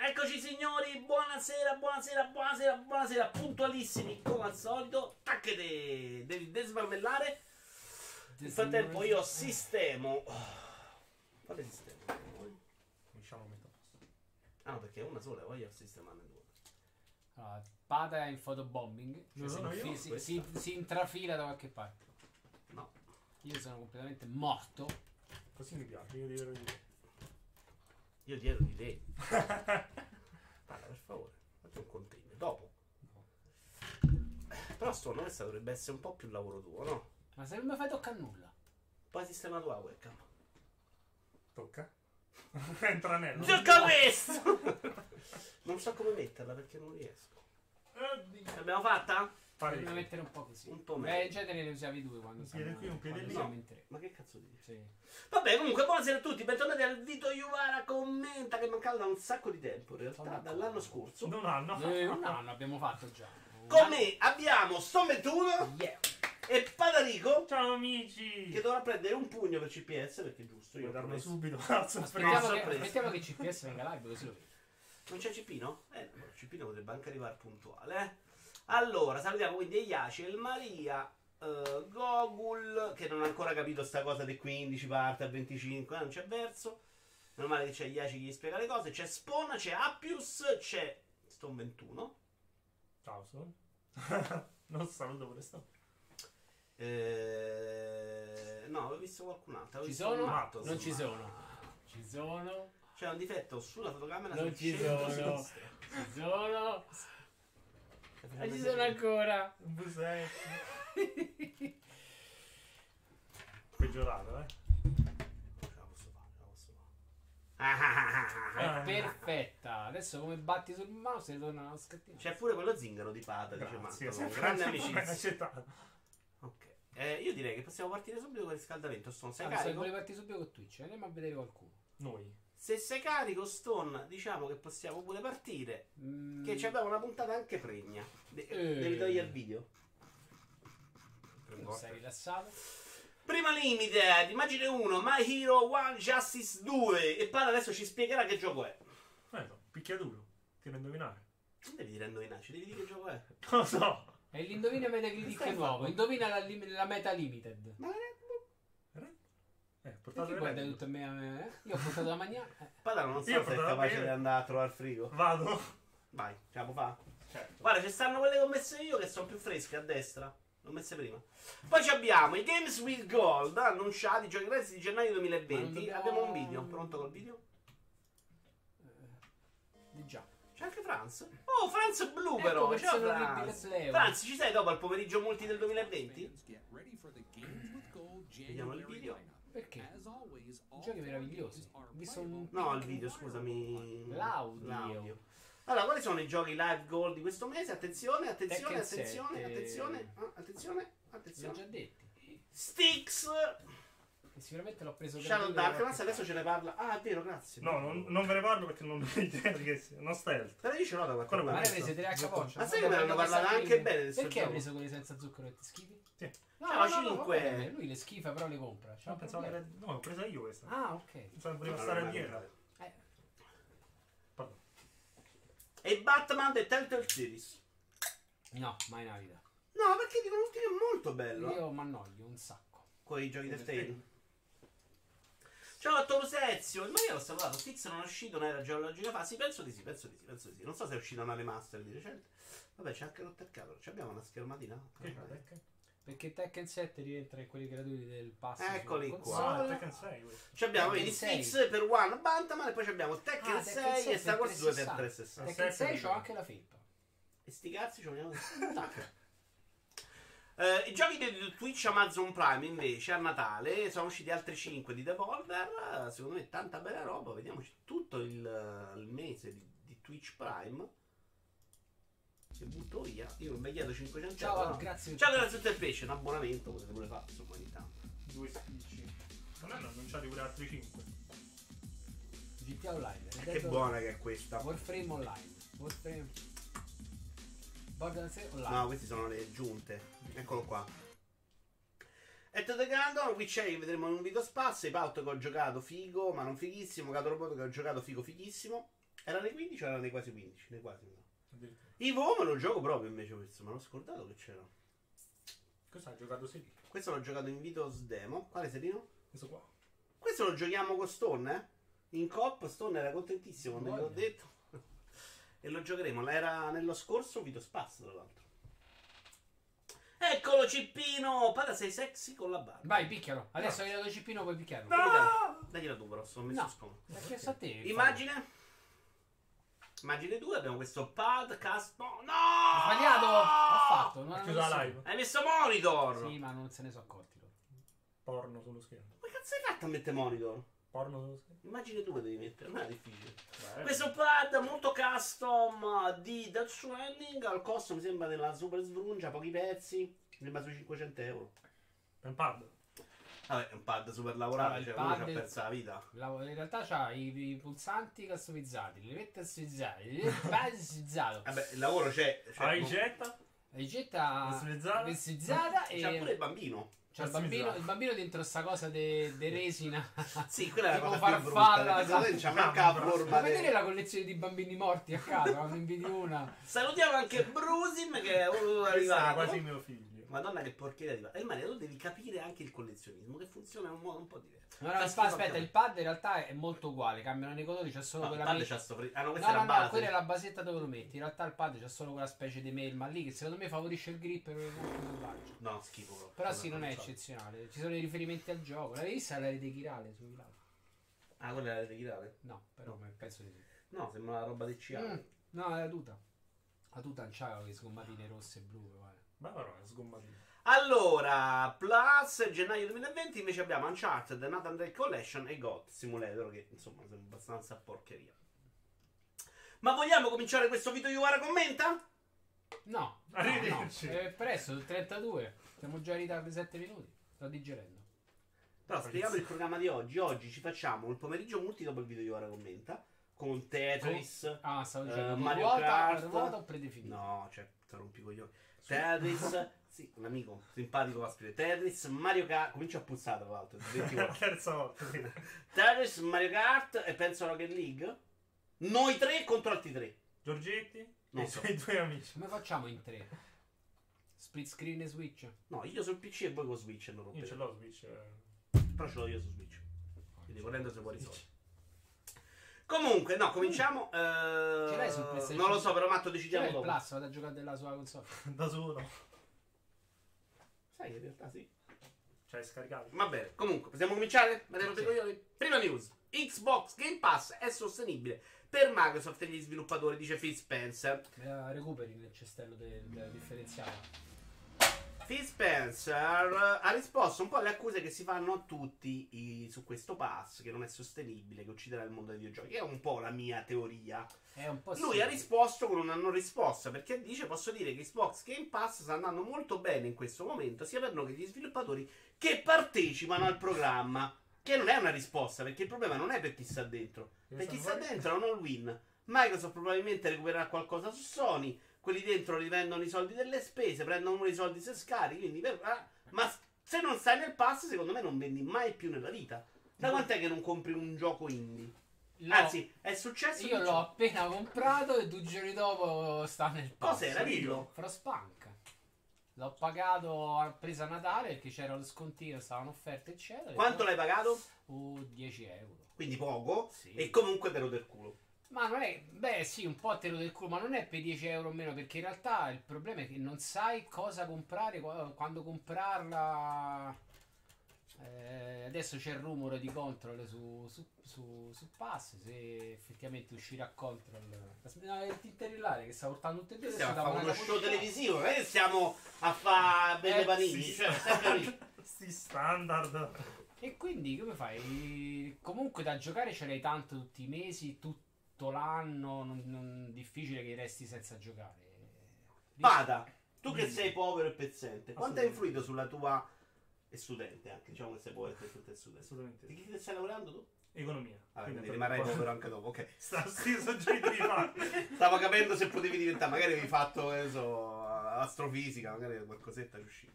Eccoci signori, buonasera, buonasera, buonasera, buonasera, puntualissimi come al solito. Tacchete, devi desmarmellare. Nel frattempo io sistemo. Quale sistema? Diciamo metà posto. Ah, no, perché è una sola, voglio sistemarne due. Allora, Pada è in photobombing, cioè Non si, io? infi- si, si- si intrafila da qualche parte. No. Io sono completamente morto. Così mi piace, io devo dire. Io dietro di te. Parla, per favore, fatti un contegno. Dopo. Però sto questo dovrebbe essere un po' più lavoro tuo, no? Ma se non mi fai toccare nulla. Poi sistema tua webcam. Tocca. Entra nella. Gioca questo! non so come metterla perché non riesco. Oddio. L'abbiamo fatta? Pare Devo mettere un po' così. Un po' Beh, in genere ne usavi due quando Un siamo, piede qui, un piede lì. siamo in tre. Ma che cazzo dici? Sì. Vabbè, comunque, buonasera a tutti, bentornati al Vito Iuvara commenta che mancava da un sacco di tempo, in realtà, Sono dall'anno scorso. Non hanno. Noi un anno abbiamo fatto già. Con me abbiamo 21 Yeah. e Padarico Ciao amici. che dovrà prendere un pugno per CPS perché è giusto, io darlo subito. Aspettiamo, che, aspettiamo che CPS venga live così lo vedo. Non c'è CP, no? Eh, no, CP potrebbe anche arrivare puntuale, eh. Allora, salutiamo quindi Iaci, El Maria, eh, Gogul, che non ha ancora capito sta cosa dei 15 parte a 25, eh, non c'è verso. Meno male che c'è Iaci che gli spiega le cose. C'è Spona, c'è Appius, c'è Stone 21. Ciao, sono. non saluto pure sto. Eh, no, avevo visto qualcun altro. Ci sono? matto, Non ci ma- sono. Ci sono. C'è un difetto sulla fotocamera Non ci sono. Ci sono. E ci sono ancora. Un busetto. Peggiorato, eh. La posso fare, la posso fare. Ah, ah, ah. È perfetta. Adesso come batti sul mouse e torna una scattina. C'è pure quello zingaro di Pata, dice Marco. sempre- Grande amicizia. Ok. Eh, io direi che possiamo partire subito con il riscaldamento. Stone, sei Ah, se carico? vuole partire subito con Twitch, andiamo a vedere qualcuno. Noi. Se sei carico, Stone, diciamo che possiamo pure partire. Mm, Che ci abbiamo una puntata anche pregna. De- Eh. Devi togliere il video. non sei rilassato. Prima limited, immagine 1, My Hero 1 Justice 2. E Pata adesso ci spiegherà che gioco è. Eh no, picchiaduro. Ti devo indovinare. Non devi dire indovinare, ci devi dire che gioco è. Non lo so. E l'indovina Metacritic è nuovo. Indovina la, la meta limited. Ma Eh, portato le guarda mani. tutto me? a me, eh? Io ho portato la mangiare. Eh. Pata non so Io se è capace di andare a trovare il frigo. Vado. Vai, ce la può fare. Certo. Guarda, ci stanno quelle che ho messe io che sono più fresche a destra. Le ho messe prima. Poi ci abbiamo i Games with Gold annunciati, giochi gratis di gennaio Ma 2020. non dobbiamo- Abbiamo un video. Pronto col video? Di già. C'è anche Franz. Oh, Franz Blu Ecco, però. Ciao Franz. Franz, ci sei dopo al pomeriggio multi del 2020? Vediamo Vediamo il video. Perché? Giochi meravigliosi. Visto un No, il video, scusami. L'audio. Allora, quali sono i giochi live gold di questo mese? Attenzione, attenzione, attenzione, 7. attenzione, ah, attenzione, L'ho già attenzione. detti. Styx, E sicuramente l'ho preso Shadow gratuito da Darkness, qualche adesso ce ne parla. Ah, è vero, grazie. No, non, non ve ne parlo perché non ho idea di che sia. Non stealth. Te la dice no da qualche parte. Ma ne prese 3 H Ma sai che me ne hanno parlato anche bene del Perché hai preso quelli senza zucchero e ti schifi? Sì. No, no, no, cinque. va bene, Lui le schifa però le compra. C'ha No, un pensavo che era... No, l'ho presa io questa. Ah, ok. Pensavo che voleva No, stare no, no, dietro. no. Eh. E Batman The Telltale Series. no, mai nella vita. No, perché dicono che è molto bello. Io mi annoio un sacco. Con i giochi del. Tale. Ciao a Torusezio, il Maria l'ho salutato, Stix non è uscito, non era geologica fa. Sì, penso di sì, penso di sì, penso di sì. Non so se è uscita una remaster di recente. Vabbè, c'è anche rotto il cavolo. Ci abbiamo una schermatina. Che cazzo? Perché Tekken 7 rientra in quelli gratuiti del pass. Eccoli qua. Ah. Tekken 6 questo. Ci abbiamo Tekken vedi. Stix per One Bantaman e poi ci abbiamo Tekken Ah, 6 e Star Wars 2 per 360. Tekken 6 Sette c'ho anche la felpa. E sti cazzi ci vogliamo. Eh, I giochi di Twitch Amazon Prime invece a Natale sono usciti altri 5 di Devolver. eh, Secondo me tanta bella roba. Vediamoci tutto il, il mese di, di Twitch Prime. Che butto via. Io mi chiedo 500 Ciao, euro, no. grazie Ciao, grazie a te il pesce. Un abbonamento potete pure fare insomma ogni tanto. Due spicci. Non hanno annunciati pure altri 5. GTA Online. Che buona che è questa. Warframe Online. Warframe. Borderlands 3 Online. No, queste sono le giunte. Eccolo qua. E The Gandon, Witcher che vedremo in un video spazio. I Paut che ho giocato figo, ma non fighissimo. Gato Robot che ho giocato figo fighissimo. Era nei 15 o era nei quasi 15? Nei quasi no. Addirittura. I WoW me lo gioco proprio invece questo, me l'ho scordato che c'era. Cosa hai giocato Seri? Questo l'ho giocato in Vitos Demo. Quale serino? Questo qua. Questo lo giochiamo con Stone, eh? In coop Stone era contentissimo quando gliel'ho Voglia. detto. E lo giocheremo. Era nello scorso Vitos Pass, tra l'altro. Eccolo Cippino! Pada sei sexy con la barba. Vai, picchialo. Adesso hai dato Cippino, puoi picchiarlo. No! Dagliela tu però, sto messo No. scomodo. L'ha chiesto a te. Immagine. Immagine 2, abbiamo questo podcast. No! no! Ho sbagliato. Ho fatto. Non chiuso la messo- live. Hai messo monitor! Sì, ma non se ne sono accorti loro. Porno sullo schermo. Ma cazzo hai fatto a mettere monitor? Porno sullo schermo. Immagine 2 devi mettere, non è difficile. Beh, Questo pad molto custom di Death Stranding al costo mi sembra della super svrungia, pochi pezzi, mi sembra sui 500 euro. È un pad. Vabbè, è un pad super lavorato, Ah, cioè uno ci ha perso la vita. La- In realtà c'ha i, i pulsanti customizzati, le levette customizzate, il pad customizzato, Vabbè, il lavoro c'è. c'è Hai non- jetta. la ricetta Customizzata. customizzata C'è pure il e bambino. C'è il bambino, il bambino dentro sta cosa de, de resina. Sì, quella è la Tipo cosa farfalla, perché esatto. secondo me c'ha manca la Ma forma. Ma de- vedere la collezione di bambini morti a casa, quando invidi una. Salutiamo anche Brusim che è era arrivato. quasi mio figlio. Madonna che porcheria di E Maria, tu devi capire anche il collezionismo che funziona in un modo un po' diverso. No, no, Fa aspetta, il pad in realtà è molto uguale, cambiano nei colori, c'è solo. No, il quella pad c'ha sto fri- Ah no, No, questa è no, la base. no, quella è la basetta dove lo metti. In realtà il pad c'è solo quella specie di melma lì che secondo me favorisce il grip per il selvaggio. No, schifo. Però Sono sì, non è eccezionale. Ci sono i riferimenti al gioco. L'avevi vista la rete chirale sui lati? Ah, quella è la tirare? No, però ma penso di sì. No, sembra una roba del CA. Mm, No, è la tuta. La tuta non c'ha le sgommatine rosse e blu. guarda. Ma però è sgommatino. Allora, Plus gennaio 2020 invece abbiamo Uncharted, Nathan Drake Collection e God Simulator che insomma sembra abbastanza porcheria. Ma vogliamo cominciare questo video Iuara commenta? No, no, no. Arrivederci. È presto, 32. Siamo già in ritardo di 7 minuti. Sto digerendo. Però spieghiamo il programma di oggi. Oggi ci facciamo il pomeriggio multi dopo il video Iuara commenta con Tetris. Ah, stavo Eh, dicendo Mario ruota, Kart. ruota o predefinito? No, cioè, ti rompi i coglioni. Tetris, sì, un amico simpatico va a scrivere Tetris, Mario Kart, comincio a puzzare tra l'altro, 20 La terza volta. sì. Tetris, Mario Kart e penso Rocket League. Noi tre contro altri tre. Giorgetti Non e i so. suoi due amici. Come facciamo in tre? Split screen e switch? No, io sul PC e voi con Switch non Io ce l'ho Switch. eh. Però ce l'ho io su Switch. Quindi volendo si può risolvere. Comunque, no, cominciamo. eh, l'hai sul PlayStation? non lo so, però Matto decidiamo il dopo. Plus, vado a giocare della sua console. Da solo. Sai, in realtà sì. Cioè, scaricato. Va bene, comunque, possiamo cominciare? Sì. coglioni? Prima news. Xbox Game Pass è sostenibile per Microsoft e gli sviluppatori, dice Phil Spencer. La recuperi nel cestello del, del differenziale. Phil Spencer ha risposto un po' alle accuse che si fanno a tutti i- su questo pass, che non è sostenibile, che ucciderà il mondo dei videogiochi. È un po' la mia teoria. Lui sì. ha risposto con una non risposta perché dice: Posso dire che Xbox Game Pass sta andando molto bene in questo momento, sia per noi che gli sviluppatori che partecipano al programma. Che non è una risposta perché il problema non è per chi sta dentro, per chi sta dentro è un all-win. Microsoft probabilmente recupererà qualcosa su Sony, quelli dentro rivendono i soldi delle spese, prendono i soldi se scarichi. Quindi per- ah, ma se non stai nel pass, secondo me non vendi mai più nella vita. Da quant'è che non compri un gioco indie? L'ho- Anzi, è successo io l'ho appena comprato e due giorni dopo sta nel pass. Cos'era? Dillo. Frostpunk. L'ho pagato a presa Natale perché c'era lo scontino, stavano offerte eccetera. Quanto l'hai pagato? Uh, 10 euro. Quindi poco. Sì. E comunque te lo del culo. Ma non è, beh sì, un po' te lo del culo, ma non è per 10 euro o meno, perché in realtà il problema è che non sai cosa comprare, qua- quando comprarla. Eh, adesso c'è il rumore di Control su, su, su, su Pass, se effettivamente uscirà Control. No, è il tinterillare che sta portando tutte e due. Stiamo a fare uno show televisivo, non è che stiamo a fare belle Eh, panini. sì. Cioè, sempre lì. Sti standard. E quindi come fai? Comunque da giocare ce l'hai tanto tutti i mesi, tutto l'anno, non, non- difficile che resti senza giocare. Pada, tu che sei povero e pezzente, quanto ha influito sulla tua. e studente anche, diciamo che sei povero e pezzente e studente. Assolutamente. Di chi stai lavorando tu? Economia. Vabbè, Quindi rimarrai povero anche dopo, ok. Sta stesso giro di fare. Stavo capendo se potevi diventare, magari avevi fatto, che so, astrofisica, magari qualcosetta ci usciva.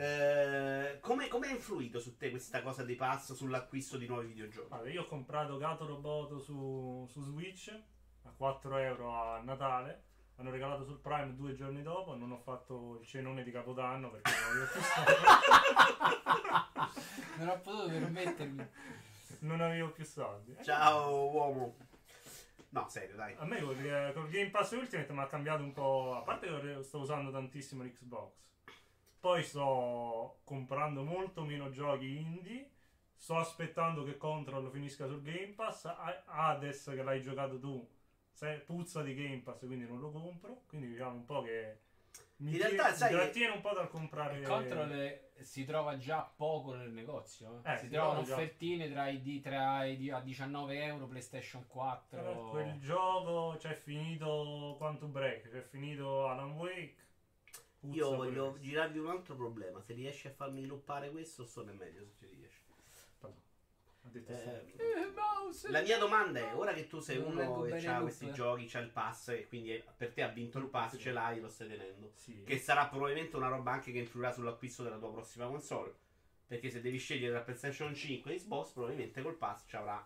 Eh, come, come ha influito su te questa cosa dei pass sull'acquisto di nuovi videogiochi? Allora, io ho comprato Gato Roboto su, su Switch a 4 euro a Natale. Hanno regalato sul Prime due giorni dopo. Non ho fatto il cenone di Capodanno perché non avevo più soldi. Non ho potuto permettermi. non avevo più soldi. Ciao uomo. No, serio, dai. A me col, eh, col Game Pass Ultimate mi ha cambiato un po'. A parte che sto usando tantissimo l'Xbox. Poi sto comprando molto meno giochi indie. Sto aspettando che Control finisca sul Game Pass. Hades, che l'hai giocato tu, puzza di Game Pass, quindi non lo compro. Quindi diciamo un po' che. Mi In realtà, sai trattiene un po' dal comprare. Il control è- si trova già poco nel negozio. eh. Eh, si, si trovano già. offertine tra i, di- tra i di- a 19 euro PlayStation 4. Però Quel gioco c'è finito Quantum Break, c'è finito Alan Wake. Puzza Io voglio questo. girarvi un altro problema. Se riesci a farmi sviluppare questo, sono meglio se ci riesci. Detto Eh, sì. La mia domanda è: ora che tu sei Non uno che ha questi loop. giochi, c'ha il pass, e quindi è- per te ha vinto il pass, ce l'hai, lo stai tenendo. Sì. Che sarà probabilmente una roba anche che influirà sull'acquisto della tua prossima console. Perché se devi scegliere tra PlayStation 5 e Xbox, probabilmente col pass ci avrà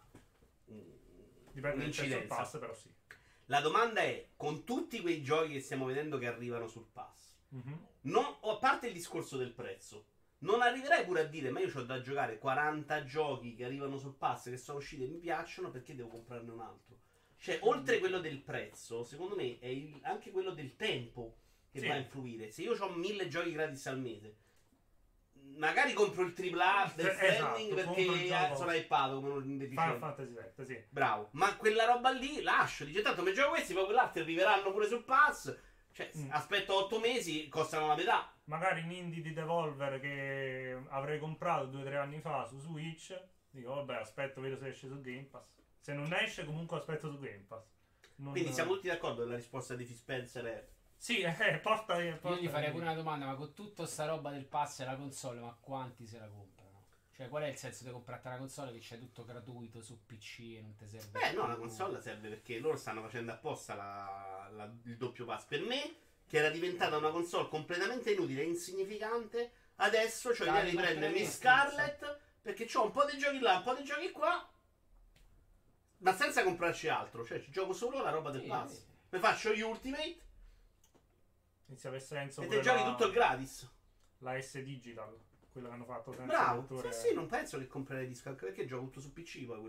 un- Dipende un'incidenza. pass, però sì. La domanda è: con tutti quei giochi che stiamo vedendo che arrivano sul pass, Mhm. non- a parte il discorso del prezzo, non arriverai pure a dire: Ma io ho da giocare 40 giochi che arrivano sul pass che sono usciti e mi piacciono, perché devo comprarne un altro? Cioè, oltre quello del prezzo, secondo me è il- anche quello del tempo che Sì. va a influire. Se io ho mille giochi gratis al mese, magari compro il AAA del Esatto, compro perché sono hypato come un deficiente. Fantasy sì. Bravo, ma quella roba lì lascio. Dice tanto mi gioco questi, poi quell'altro arriveranno pure sul pass. Cioè, Mm. aspetto 8 mesi, costano la metà. Magari in indie di Devolver che avrei comprato due o tre anni fa su Switch. Dico, vabbè, aspetto, vedo se esce su Game Pass. Se non esce, comunque aspetto su Game Pass. Non- Quindi siamo tutti d'accordo che la risposta di Phil Spencer è. Sì, eh, porta, porta Io gli farei pure una domanda, ma con tutta sta roba del pass e la console, ma quanti se la comprano? Cioè, qual è il senso di comprarti una console che c'è tutto gratuito su PC e non ti serve Beh, no, più? la console serve perché loro stanno facendo apposta la- la- il doppio pass. Per me, che era diventata una console completamente inutile e insignificante, adesso ho l'idea Dai, di prendermi premesso, Scarlet perché ho un po' di giochi là, un po' di giochi qua. Ma senza comprarci altro, cioè ci gioco solo la roba del Sì, pass. sì. Mi faccio gli Ultimate Inizia a avere senso e te giochi la, tutto il gratis. la S Digital, quella che hanno fatto senza Bravo. lettore. Sì, sì, non penso che comprerei disco anche perché gioco tutto su PC, poi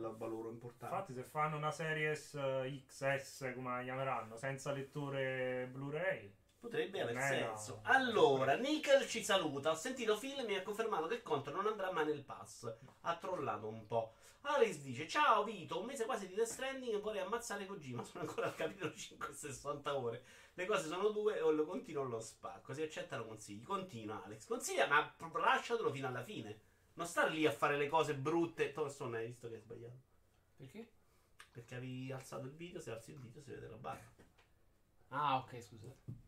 roba loro importante. Infatti, se fanno una Series eh, XS, come la chiameranno, senza lettore Blu-ray, Potrebbe aver senso. Allora, Nickel ci saluta. Ho sentito Phil e mi ha confermato che Contro non andrà mai nel pass. Ha trollato un po'. Alex dice: Ciao Vito, un mese quasi di Death Stranding e vorrei ammazzare Kojima. Sono ancora al capitolo 5 e 60 ore. Le cose sono due, o lo continuo o lo spacco. Si accettano consigli. Continua Alex. Consiglia, ma lasciatelo fino alla fine. Non stare lì a fare le cose brutte. Thorson, hai visto che hai sbagliato? Perché? Perché avevi alzato il video. Se alzi il video, si vede la barra. Ah, ok, scusate.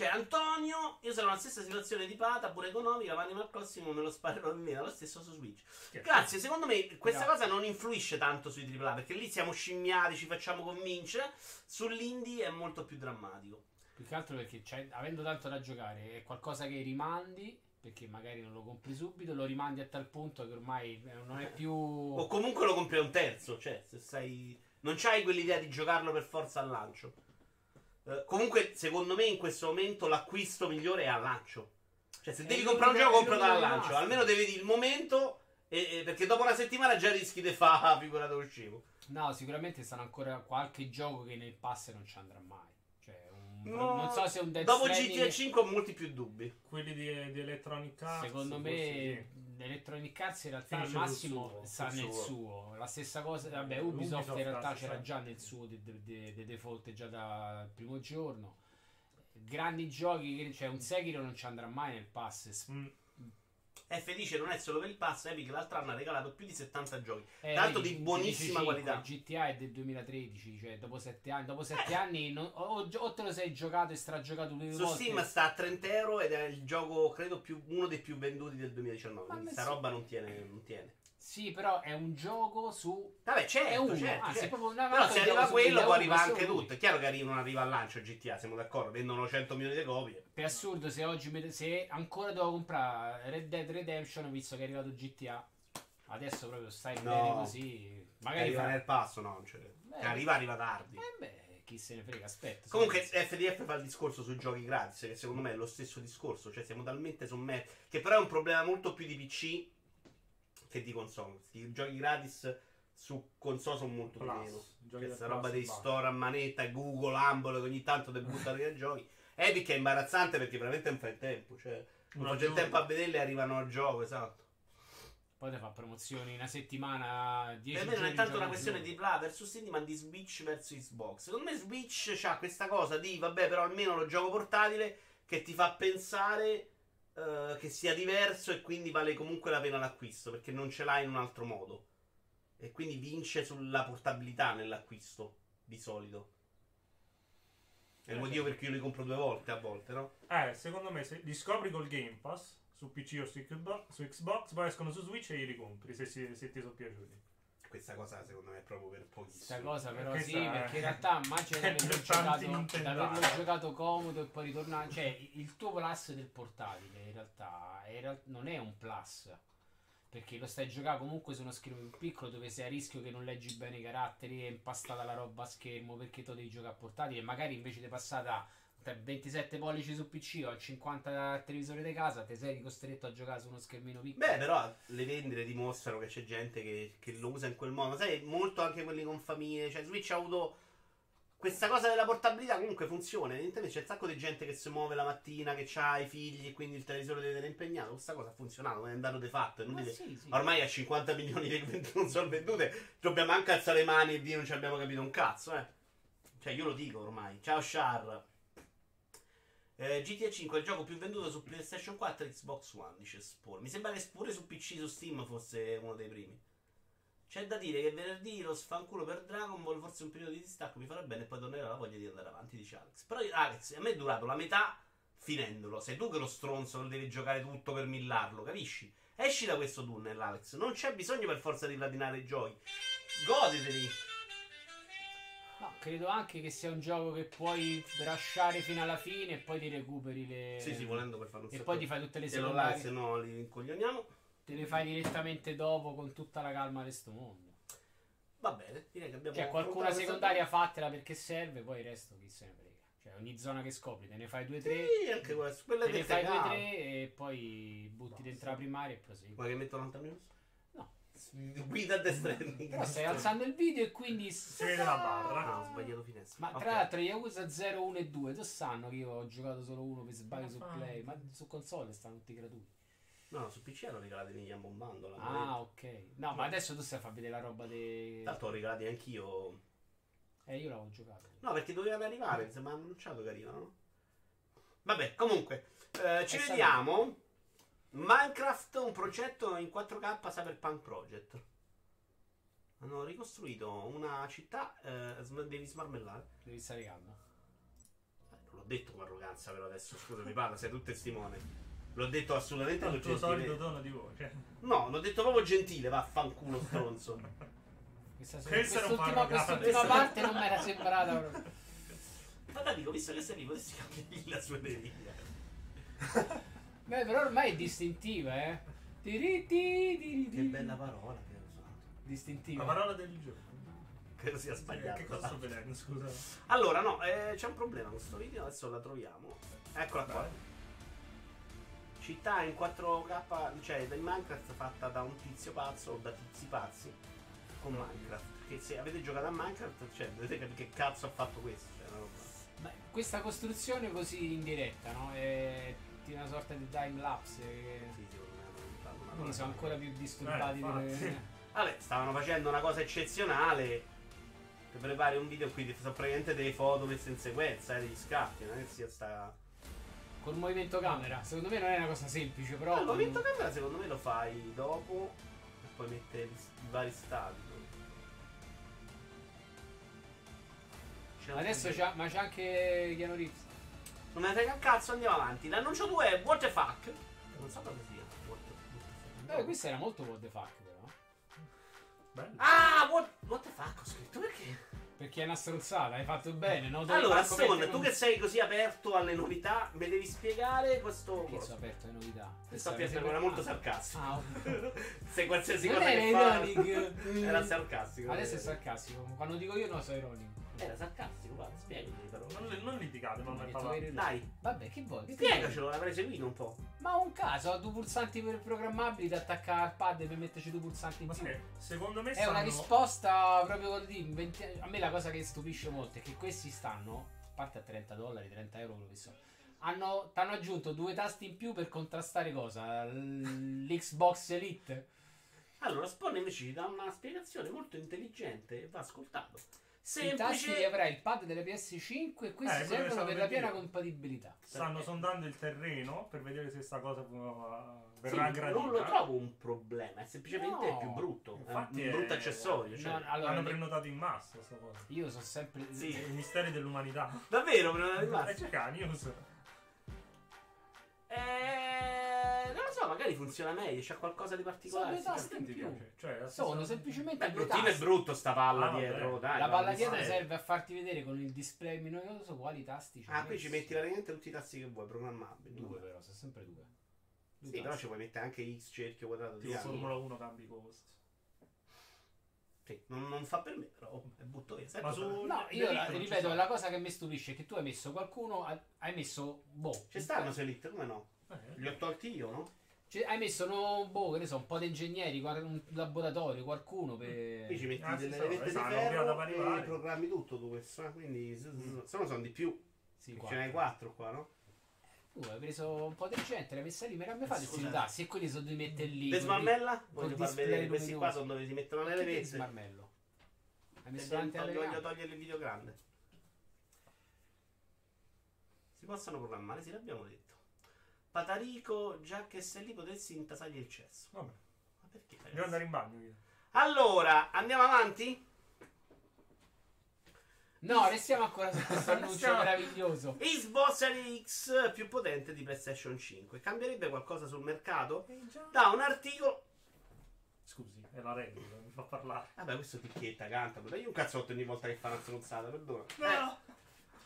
Cioè, Antonio, io sono nella stessa situazione di Pata, pure economica, ma l'anno prossimo me lo sparerò in meno, lo stesso su Switch. che- Grazie, secondo me questa Grazie. cosa non influisce tanto sui AAA, perché lì siamo scimmiati, ci facciamo convincere, sull'indie è molto più drammatico. Più che altro perché cioè, avendo tanto da giocare è qualcosa che rimandi, perché magari non lo compri subito, lo rimandi a tal punto che ormai eh, non è più... O comunque lo compri a un terzo, cioè, se sei... Non c'hai quell'idea di giocarlo per forza al lancio. Eh, comunque, secondo me, in questo momento l'acquisto migliore è al lancio. Cioè, se È devi l'unico- comprare un gioco, compralo al lancio. Almeno te vedi il momento, e- e- perché dopo una settimana già rischi di fare la figura dello scemo. No, sicuramente sarà ancora qualche gioco che nel pass non ci andrà mai. Un- No, non so se un Death Dopo Stranding- GTA 5 ho molti più dubbi. quelli di, di Electronic Arts Secondo me Electronic Arts in realtà al massimo sta nel suo. suo. La stessa cosa, vabbè, Ubisoft, Ubisoft in realtà c'era stessa- già nel suo di, di- di- di default già dal primo giorno. Grandi giochi, cioè un Sekiro non ci andrà mai nel pass. sì. Mm, È felice non è solo per il pass, Epic l'altro anno ha regalato più di 70 giochi. Eh, vedi, di buonissima 15, qualità. GTA è del 2013, cioè dopo 7 anni. Dopo 7 anni non- o, o- te lo sei giocato e stragiocato due Su volte. Steam sta a 30 euro ed è il gioco, credo, più, uno dei più venduti del 2019. Ma Quindi sta roba non tiene. Non tiene. Sì, però è un gioco su. Vabbè, certo, è uno. certo, ah, certo. Però se arriva quello può arrivare anche tutto. È chiaro che arriva, non arriva al lancio GTA, siamo d'accordo. Vendono 100 milioni di copie. Per assurdo, se oggi se ancora devo comprare Red Dead Redemption, visto che è arrivato GTA, adesso proprio stai No. bene così. Magari arriva fa... nel passo, no, non c'è. Beh. Arriva, arriva tardi. Eh beh, chi se ne frega, aspetta. Comunque FDF fa il discorso sui giochi gratis, che secondo me è lo stesso discorso, cioè siamo talmente sommersi, che però è un problema molto più di PC che di console. I giochi gratis su console sono molto di Plus, meno. giochi Questa roba dei store a manetta, Google, Humble, che ogni tanto ti buttano via i giochi. Epic è imbarazzante perché veramente non fa il tempo, cioè non c'è il tempo a vederle e arrivano al gioco, esatto. Poi te fa promozioni una settimana, 10 Per me non è tanto una questione di Play versus Indie, ma di Switch versus Xbox. Secondo me Switch ha questa cosa di, vabbè, però almeno lo gioco portatile che ti fa pensare eh, che sia diverso e quindi vale comunque la pena l'acquisto, perché non ce l'hai in un altro modo. E quindi vince sulla portabilità nell'acquisto, di solito. È il Eh, motivo sì. per cui io li compro due volte a volte, no? Eh, secondo me se li scopri col Game Pass su PC o su Xbox, su Xbox, poi escono su Switch e li ricompri se, si- se ti sono piaciuti. Questa cosa secondo me è proprio per pochissimo. Questa cosa però Questa sì, perché in realtà immagina di giocato, giocato comodo e poi ritornare. Cioè, il tuo plus del portatile in realtà, real- non è un plus. Perché lo stai giocando comunque su uno schermo più piccolo dove sei a rischio che non leggi bene i caratteri, è impastata la roba a schermo perché tu devi giocare a portatile. Magari invece di passare da 27 pollici su PC o a 50 al televisore di casa, te sei costretto a giocare su uno schermino piccolo. Beh, però le vendite dimostrano che c'è gente che, che lo usa in quel modo. Sai, molto anche quelli con famiglie. Cioè, Switch ha avuto questa cosa della portabilità. Comunque funziona. Evidentemente c'è un sacco di gente che si muove la mattina, che ha i figli e quindi il televisore deve tenere impegnato. Questa cosa ha funzionato, è andato di fatto. Inutile. sì, sì. Ormai a 50 milioni di console vendute, dobbiamo anche alzare le mani e dire non ci abbiamo capito un cazzo, eh. Cioè, io lo dico ormai. Ciao, Char. Eh, GTA 5 è il gioco più venduto su PlayStation 4 e Xbox One, dice Spore. Mi sembra che pure su PC, su Steam fosse uno dei primi. C'è da dire che venerdì lo sfanculo per Dragon Ball, forse un periodo di distacco mi farà bene e poi tornerà la voglia di andare avanti, dice Alex. Però Alex, a me è durato la metà finendolo. Sei tu che lo stronzo che devi giocare tutto per millarlo, capisci? Esci da questo tunnel, Alex. Non c'è bisogno per forza di platinare i giochi. Goditeli. No, credo anche che sia un gioco che puoi rasciare fino alla fine e poi ti recuperi le. Sì, sì, volendo per fare un E poi ti fai tutte le secondarie. se no li incoglioniamo. Te le fai direttamente dopo con tutta la calma di sto mondo. Va bene, direi che abbiamo Cioè, qualcuna secondaria fatela perché serve, poi il resto chi se ne frega. Cioè, ogni zona che scopri te ne fai due o tre. Sì, anche questo. Quella Te ne fai due o tre e poi butti dentro la primaria e prosegui. Vuoi che metto l'Anta News? No. Guida a destra Però stai alzando il video e quindi. Si vede la barra. Ah, ho sbagliato finestra. Ma Ok. tra l'altro Yakuza 0, 1 e 2, tu sanno che io ho giocato solo uno per sbaglio Ma su Play, ma su console stanno tutti gratuiti. No, no, su PC hanno regalati negli ambombando. Ah, ok. No, ma adesso tu stai a far vedere la roba dei... Tanto ho regalati anch'io. Eh, io l'avevo giocato. No, perché dovevano arrivare. Mi sembra annunciato carino, no? Vabbè, comunque, eh, ci È vediamo. Minecraft, un progetto in 4K Cyberpunk Project. Hanno ricostruito una città. eh, sm- devi smarmellare. Devi stare calmo. Eh, non l'ho detto con arroganza, però adesso scusa, mi parla, sei tu testimone. L'ho detto assolutamente con Il tuo solito tono di voce. No, l'ho detto proprio gentile, vaffanculo stronzo. Questa, quest'ultima, quest'ultima parte non mi era sembrata proprio. Ma dico, visto che sei lì, potresti cambiare la sua deriva. Beh, però ormai è distintiva, eh. Che bella parola che hai usato. Distintiva. La parola del giorno. Credo sia Eh, sbagliato. Che cosa sto vedendo, scusa? Allora, no, eh, c'è un problema con questo video, adesso la troviamo. Eccola qua. Città in 4K, cioè in Minecraft fatta da un tizio pazzo o da tizi pazzi con Minecraft. Che se avete giocato a Minecraft, cioè, dovete capire che cazzo ha fatto questo. Cioè, una roba. Beh, questa costruzione così in diretta, no? È di una sorta di time lapse. che- Sì, una Quindi sono ancora più disturbati. Eh, delle- Vabbè, stavano facendo una cosa eccezionale. Ti prepari un video qui, ti sono praticamente delle foto messe in sequenza, eh, degli scatti, non è che sia sta. Col movimento camera. Secondo me non è una cosa semplice, però. No, il movimento camera secondo me lo fai dopo e poi mette i vari stati. C'è Adesso c'ha, ma c'è anche Keanu Reeves. Non me ne frega un cazzo, andiamo avanti. L'annuncio 2 è What the fuck? Non so cosa sia. What the, what the. Eh, questo era molto what the fuck, però. Bello. Ah, what, what the fuck ho scritto perché? Perché è una stronzata, hai fatto bene. No? Dovevi Allora, Stone, mettere tu un- che sei così aperto alle novità, mi devi spiegare questo. Perché sono aperto alle novità? Ti sto piacendo, era molto sarcastico. Ah, ok. Se qualsiasi Non cosa che fa ironic. era sarcastico. Adesso è sarcastico. Quando dico io no, sono ironico. Era sarcastico, guarda, spiegami però. Non, non litigate, mamma e papà. Dai, Vabbè, che vuoi? Che spiegacelo, l'avrei seguito un po'. Ma un caso, ho due pulsanti per programmabili da attaccare al pad per metterci due pulsanti in Ma più. sai, secondo me È una stanno- risposta proprio così. in 20 A me la cosa che stupisce molto è che questi stanno, a parte a 30 dollari, 30 euro, quello che so, hanno, t'hanno aggiunto due tasti in più per contrastare cosa? L'Xbox Elite? Allora, Spawn invece ci dà una spiegazione molto intelligente e va ascoltato. I tasti li Semplice. avrai il pad delle PS5 e questi Eh, servono per la piena dire. compatibilità. Stanno sondando il terreno per vedere se sta cosa può- verrà Sì, gradita. non lo trovo un problema, è semplicemente No. più brutto. Infatti è un brutto è- accessorio. Cioè. No, allora, Hanno ne- prenotato in massa sta cosa. io sono sempre. Sì. I misteri dell'umanità. Davvero, me lo E rimasto. c'è che news. Eh, non lo so, magari funziona meglio, c'è qualcosa di particolare. Sono due tasti in più. Cioè, Sono semplicemente Beh, due bruttino è tasti. brutto sta palla Ah, dietro, dai. La palla dietro sa- serve a farti vedere con il display luminoso quali tasti c'è. Ah, qui ci metti veramente tutti i tasti che vuoi, programmabili. due, però, sono sempre due. Due Sì, però tasti. ci puoi mettere anche X cerchio quadrato di Tipo. Formula 1 cambi cost. Sì, non, non fa per me, però è butto via. Ma su- No, io la- ripeto, la cosa che mi stupisce è che tu hai messo qualcuno, hai messo boh. Ci stanno Elite, come no? Li ho Eh, tolti io, no? Cioè, hai messo no, boh, che ne so, un po' di ingegneri, guarda, un laboratorio, qualcuno per. Qui ci metti Ah, delle so, levette di esatto, ferro e programmi tutto tu questo, eh, quindi s- se no sono di più. Sì, Ce n'hai quattro qua, no? Tu hai preso un po' di gente, l'hai messa lì, ma mi fate questi tasti e quelli sono di mettere lì. Le smarmella? Voglio far vedere questi qua sono dove si mettono le Che levette. smarmello? Hai messo voglio, davanti alle voglio togliere il video grande. Si possono programmare, sì, l'abbiamo detto. Patarico, già che sei lì potessi intasargli il cesso. Vabbè, Ma perché? devo andare in bagno io. Allora, andiamo avanti? No, restiamo ancora su questo annuncio meraviglioso. Xbox Series X più potente di PlayStation 5. Cambierebbe qualcosa sul mercato? Da un articolo. Scusi, è la regola, mi fa parlare. Vabbè, questo picchietta, canta. Dai un cazzotto ogni volta che fa una stronzata, perdona. Eh,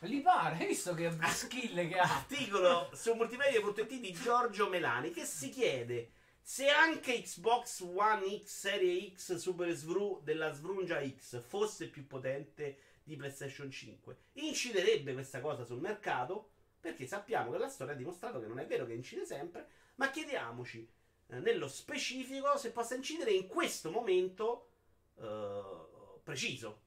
Gli pare, hai visto che skill che ha? Articolo su multimedia.it di Giorgio Melani che si chiede se anche Xbox One X Serie X Super Svru della Svrungia X fosse più potente di PlayStation 5, inciderebbe questa cosa sul mercato? Perché sappiamo che la storia ha dimostrato che non è vero che incide sempre, ma chiediamoci eh, nello specifico se possa incidere in questo momento eh, preciso.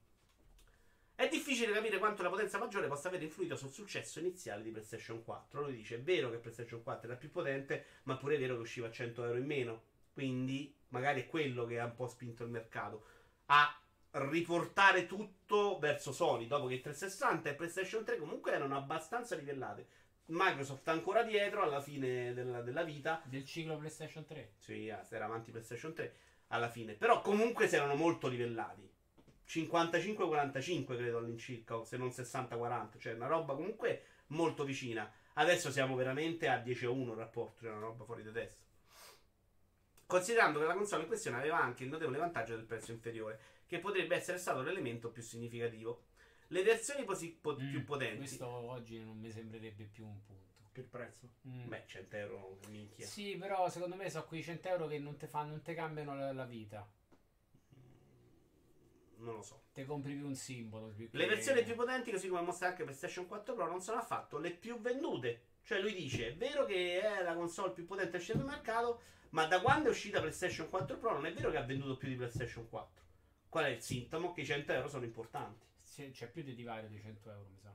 È difficile capire quanto la potenza maggiore possa aver influito sul successo iniziale di PlayStation 4. Lui dice: è vero che PlayStation 4 era più potente, ma pure è vero che usciva a 100 euro in meno. Quindi, magari è quello che ha un po' spinto il mercato a riportare tutto verso Sony. Dopo che il 360 e PlayStation 3 comunque erano abbastanza livellate. Microsoft ancora dietro alla fine della, della vita. Del ciclo PlayStation 3. Sì, ah, era avanti PlayStation 3 alla fine. Però comunque si erano molto livellati. 55-45 credo all'incirca, se non 60-40. Cioè una roba comunque molto vicina. Adesso siamo veramente a 10 a 1 il rapporto, cioè una roba fuori di testa. Considerando che la console in questione aveva anche il notevole vantaggio del prezzo inferiore, che potrebbe essere stato l'elemento più significativo. Le versioni posi- po- Mm, più potenti. Questo oggi non mi sembrerebbe più un punto. Per prezzo. Mm. Beh, 100 euro, minchia. Sì, però secondo me sono quei 100 euro che non ti fanno, non ti cambiano la, la vita. Non lo so. Te compri più un simbolo. più Le versioni più potenti, così come mostra anche PlayStation 4 Pro, non sono affatto le più vendute. Cioè, lui dice: è vero che è la console più potente uscita sul mercato, ma da quando è uscita PlayStation 4 Pro non è vero che ha venduto più di PlayStation 4. Qual è il sintomo? Che i 100 euro sono importanti. C'è, c'è più di divario di 100 euro, mi sa.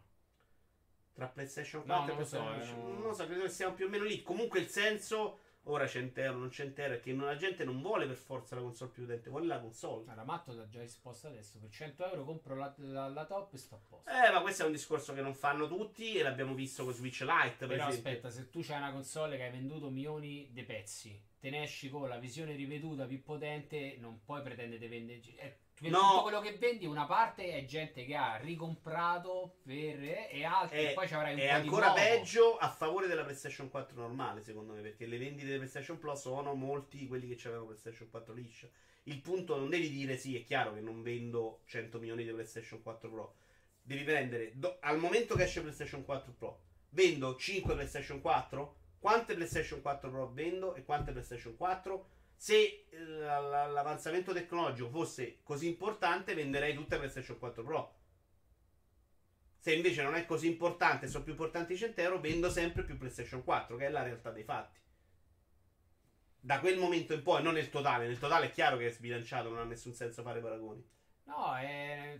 Tra PlayStation No, 4 e non lo so, PlayStation eh, non- Non lo so, credo che siamo più o meno lì. Comunque il senso, ora 100 euro, non 100 euro, è che la gente non vuole per forza la console più potente, vuole la console. Allora, Matto l'ha già risposto adesso. Per 100 euro compro la, la- la top e sto a posto. Eh, ma questo è un discorso che non fanno tutti e l'abbiamo visto con Switch Lite, per Però esempio. aspetta, se tu c'hai una console che hai venduto milioni di pezzi, te ne esci con la visione riveduta più potente, non puoi pretendere di vendere. Per No. tutto quello che vendi, una parte è gente che ha ricomprato per, e altri È, poi ci avrai un è ancora peggio a favore della PlayStation 4 normale, secondo me, perché le vendite di PlayStation Plus sono molti quelli che avevano PlayStation 4 liscia. Il punto non devi dire sì, è chiaro che non vendo 100 milioni di PlayStation 4 Pro. Devi prendere do- al momento che esce PlayStation 4 Pro, vendo 5 PlayStation 4? Quante PlayStation 4 Pro vendo e quante PlayStation 4? Se eh, la- la- l'avanzamento tecnologico fosse così importante, venderei tutte PlayStation 4 Pro. Se invece non è così importante, sono più importanti i 100 euro, vendo sempre più PlayStation 4, che è la realtà dei fatti. Da quel momento in poi, non nel totale, nel totale è chiaro che è sbilanciato, non ha nessun senso fare paragoni. No, è...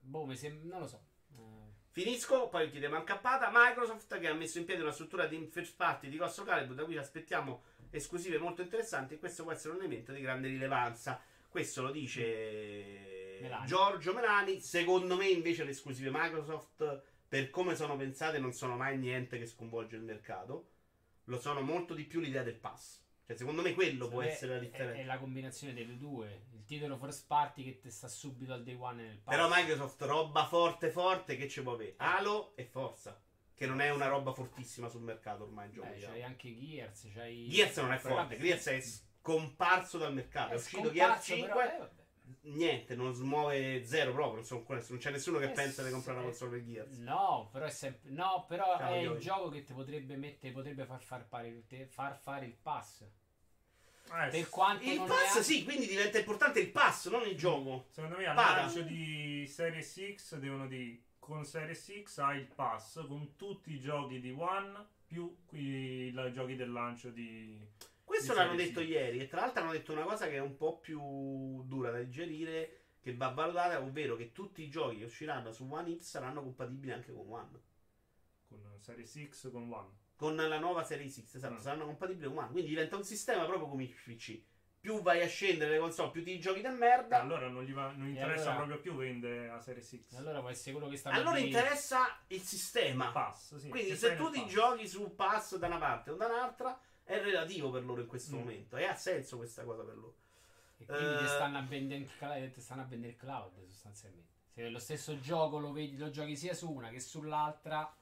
Boh, mi sembra... non lo so. Eh, Finisco, poi chiediamo ancappata. Microsoft che ha messo in piedi una struttura di first party di grosso calibro, da cui ci aspettiamo esclusive molto interessanti. E questo può essere un elemento di grande rilevanza. Questo lo dice Melani. Giorgio Melani. Secondo me, invece, le esclusive Microsoft, per come sono pensate, non sono mai niente che sconvolge il mercato. Lo sono molto di più l'idea del pass. Cioè, secondo me, quello può secondo me essere la è- differenza. È, la combinazione delle due. Il titolo first party che ti sta subito al day one nel pass. Però Microsoft, roba forte, forte, che ci può avere? Halo e Forza. Che non è una roba fortissima sul mercato ormai. in gioco Beh, di c'hai anche Gears, c'hai... Gears non è forte, Gears è scomparso dal mercato. È, è uscito Gears scomparso, 5, però, eh, niente, non smuove zero proprio. Non, so- non c'è nessuno che Eh, pensa di comprare una sì. console per Gears. No, però è sempre. No, però Ciao, è il gioco che ti potrebbe mettere, potrebbe far, far, fare, te- far fare il pass. Eh, Per quanto Il pass, è... sì, quindi diventa importante il pass, non il gioco. Secondo me al lancio di Series X devono dire con Series X hai il pass con tutti i giochi di One più i i giochi del lancio di... Questo Di l'hanno detto sì. ieri. E tra l'altro hanno detto una cosa che è un po' più dura da digerire. Che va valutata, ovvero che tutti i giochi che usciranno su One X saranno compatibili anche con One. con Series X con One. Con la nuova serie X, esatto, Mm. saranno compatibili con One. Quindi diventa un sistema proprio come il PC. Più vai a scendere le console, più ti giochi da merda. Allora non gli va- non interessa allora- proprio più vendere la Series X. Allora può essere quello che sta Allora dire- interessa il sistema. Pass, sì. Quindi se tu ti pass. giochi su pass da una parte o da un'altra, è relativo per loro in questo Mm. momento. E ha senso questa cosa per loro. E quindi Eh, ti stanno a vendere il cloud, ti stanno a vendere il cloud sostanzialmente. Se lo stesso gioco lo, vedi, lo giochi sia su una che sull'altra,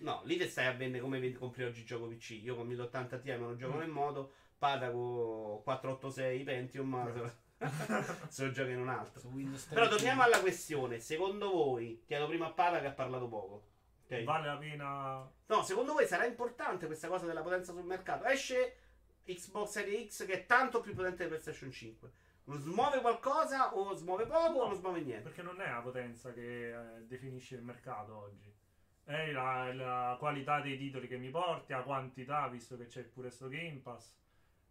No, lì te stai a vendere come vedi- compri oggi il gioco PC. Io con 1080 Ti me lo gioco Mm. nel modo, Pada con 486 Pentium, se lo giochi in un altro. su Windows 3. Però torniamo alla questione. Secondo voi, chiedo prima a Pada che ha parlato poco. ok? Vale la pena... No, secondo voi sarà importante questa cosa della potenza sul mercato? Esce Xbox Series X che è tanto più potente di PlayStation 5. Smuove qualcosa o smuove poco o non smuove niente? Perché non è la potenza che eh, definisce il mercato oggi. È la, la qualità dei titoli che mi porti, la quantità, visto che c'è pure sto Game Pass.